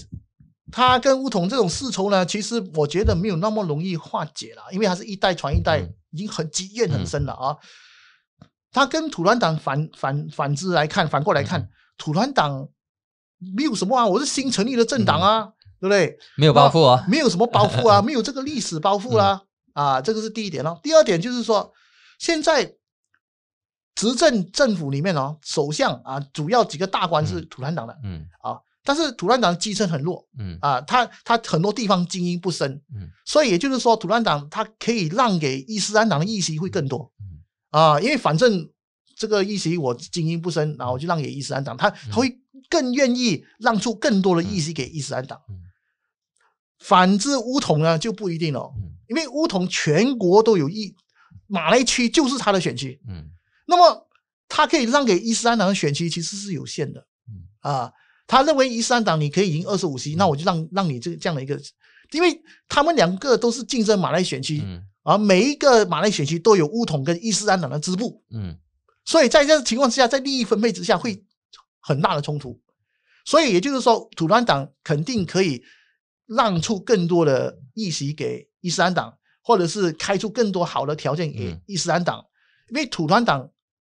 他跟乌统这种世仇呢，其实我觉得没有那么容易化解了，因为他是一代传一代，已经很积怨很深了啊。他跟土团党反反反之来看，反过来看，土团党没有什么啊，我是新成立的政党啊，对不对？
没有包袱啊，
没有什么包袱啊，没有这个历史包袱啦啊，这个是第一点咯。第二点就是说，现在执政政府里面哦，首相啊，主要几个大官是土团党的
嗯。
啊，但是土团党基层很弱
嗯。
啊，他他很多地方精英不深，
嗯。
所以也就是说，土团党他可以让给伊斯兰党的议席会更多。
嗯。
啊，因为反正这个议席我精英不深，然后我就让给伊斯兰党，他他会更愿意让出更多的议席给伊斯兰党。
嗯。
反之，乌统呢就不一定了，
嗯。
因为乌统全国都有一马来区就是他的选区，
嗯。
那么他可以让给伊斯兰党的选区其实是有限的。
嗯。
啊。他认为伊斯兰党你可以赢二十五席，那我就让让你这这样的一个，因为他们两个都是竞争马来选区，
嗯。
而每一个马来选区都有乌统跟伊斯兰党的支部，
嗯。
所以在这个情况之下，在利益分配之下会很大的冲突。所以也就是说，土团党肯定可以让出更多的议席给伊斯兰党，或者是开出更多好的条件给
嗯。
伊斯兰党，因为土团党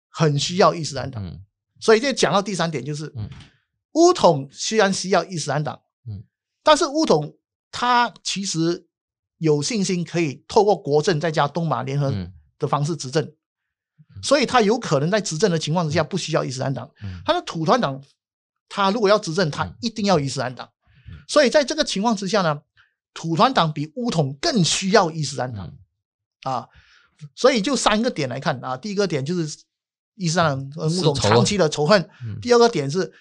很需要伊斯兰党。
嗯。
所以这讲到第三点，就是
嗯
乌统虽然需要伊斯兰党，
嗯，
但是乌统他其实有信心可以透过国政再加东马联合
嗯。
的方式执政，所以他有可能在执政的情况之下不需要伊斯兰党。
嗯。
他的土团党，他如果要执政，他
嗯
一定要伊斯兰党。所以在这个情况之下呢，土团党比乌统更需要伊斯兰党。
嗯。
啊，所以就三个点来看啊，第一个点就是伊斯兰和
是仇
穆统长期的仇恨，
嗯。
第二个点是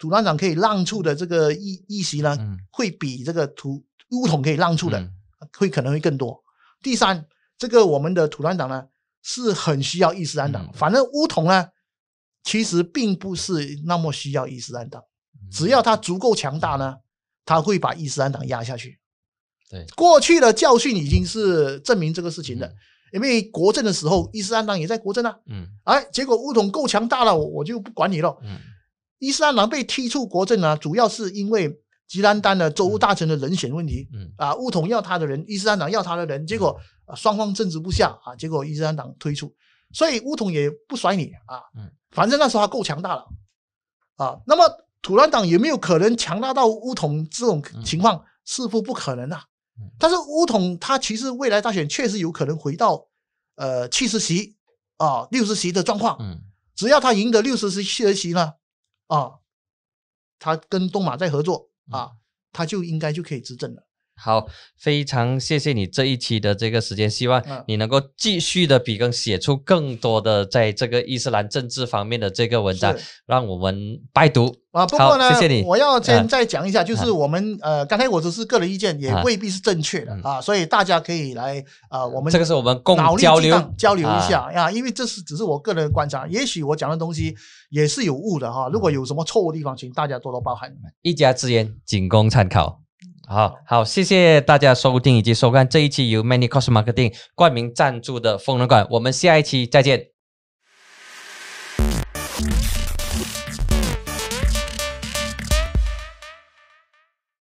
土团党可以让出的这个议议席呢，
嗯。
会比这个土乌统可以让出的、
嗯。
会可能会更多。第三，这个我们的土团党呢是很需要伊斯兰党，
嗯。
反正乌统呢其实并不是那么需要伊斯兰党，只要他足够强大呢，他会把伊斯兰党压下去。
对。
过去的教训已经是证明这个事情的，
嗯。
因为国政的时候，伊斯兰党也在国政啊，
嗯。
哎，结果乌统够强大了，我我就不管你了。
嗯
伊斯兰党被踢出国政呢，主要是因为吉兰丹的州务大臣的人选问题。
嗯
啊，乌统要他的人，伊斯兰党要他的人，结果、啊、双方争执不下啊，结果伊斯兰党推出，所以乌统也不甩你啊，
嗯
反正那时候他够强大了啊。那么土兰党有没有可能强大到乌统这种情况？似乎不可能啊
嗯。
但是乌统他其实未来大选确实有可能回到呃七十席啊六十席的状况，
嗯
只要他赢得六十席席呢，啊，他跟东马在合作啊，他就应该就可以执政了。
好，非常谢谢你这一期的这个时间，希望
嗯。
你能够继续的笔耕，写出更多的在这个伊斯兰政治方面的这个文章，让我们拜读。
啊，不过呢，
谢谢你
我要
啊
先再讲一下，就是
啊
我们呃，刚才我只是个人意见，也
啊
未必是正确的
嗯。
啊，所以大家可以来啊，我们
这个是我们共交流
荡交流一
啊。
下呀，因为这是只是我个人的观察，也许我讲的东西也是有误的哈，如果有什么错误的地方，请大家多多包涵。
一家之言，仅供参考。好好，谢谢大家收听以及收看这一期由 Many Cost Marketing 冠名赞助的疯人馆，我们下一期再见，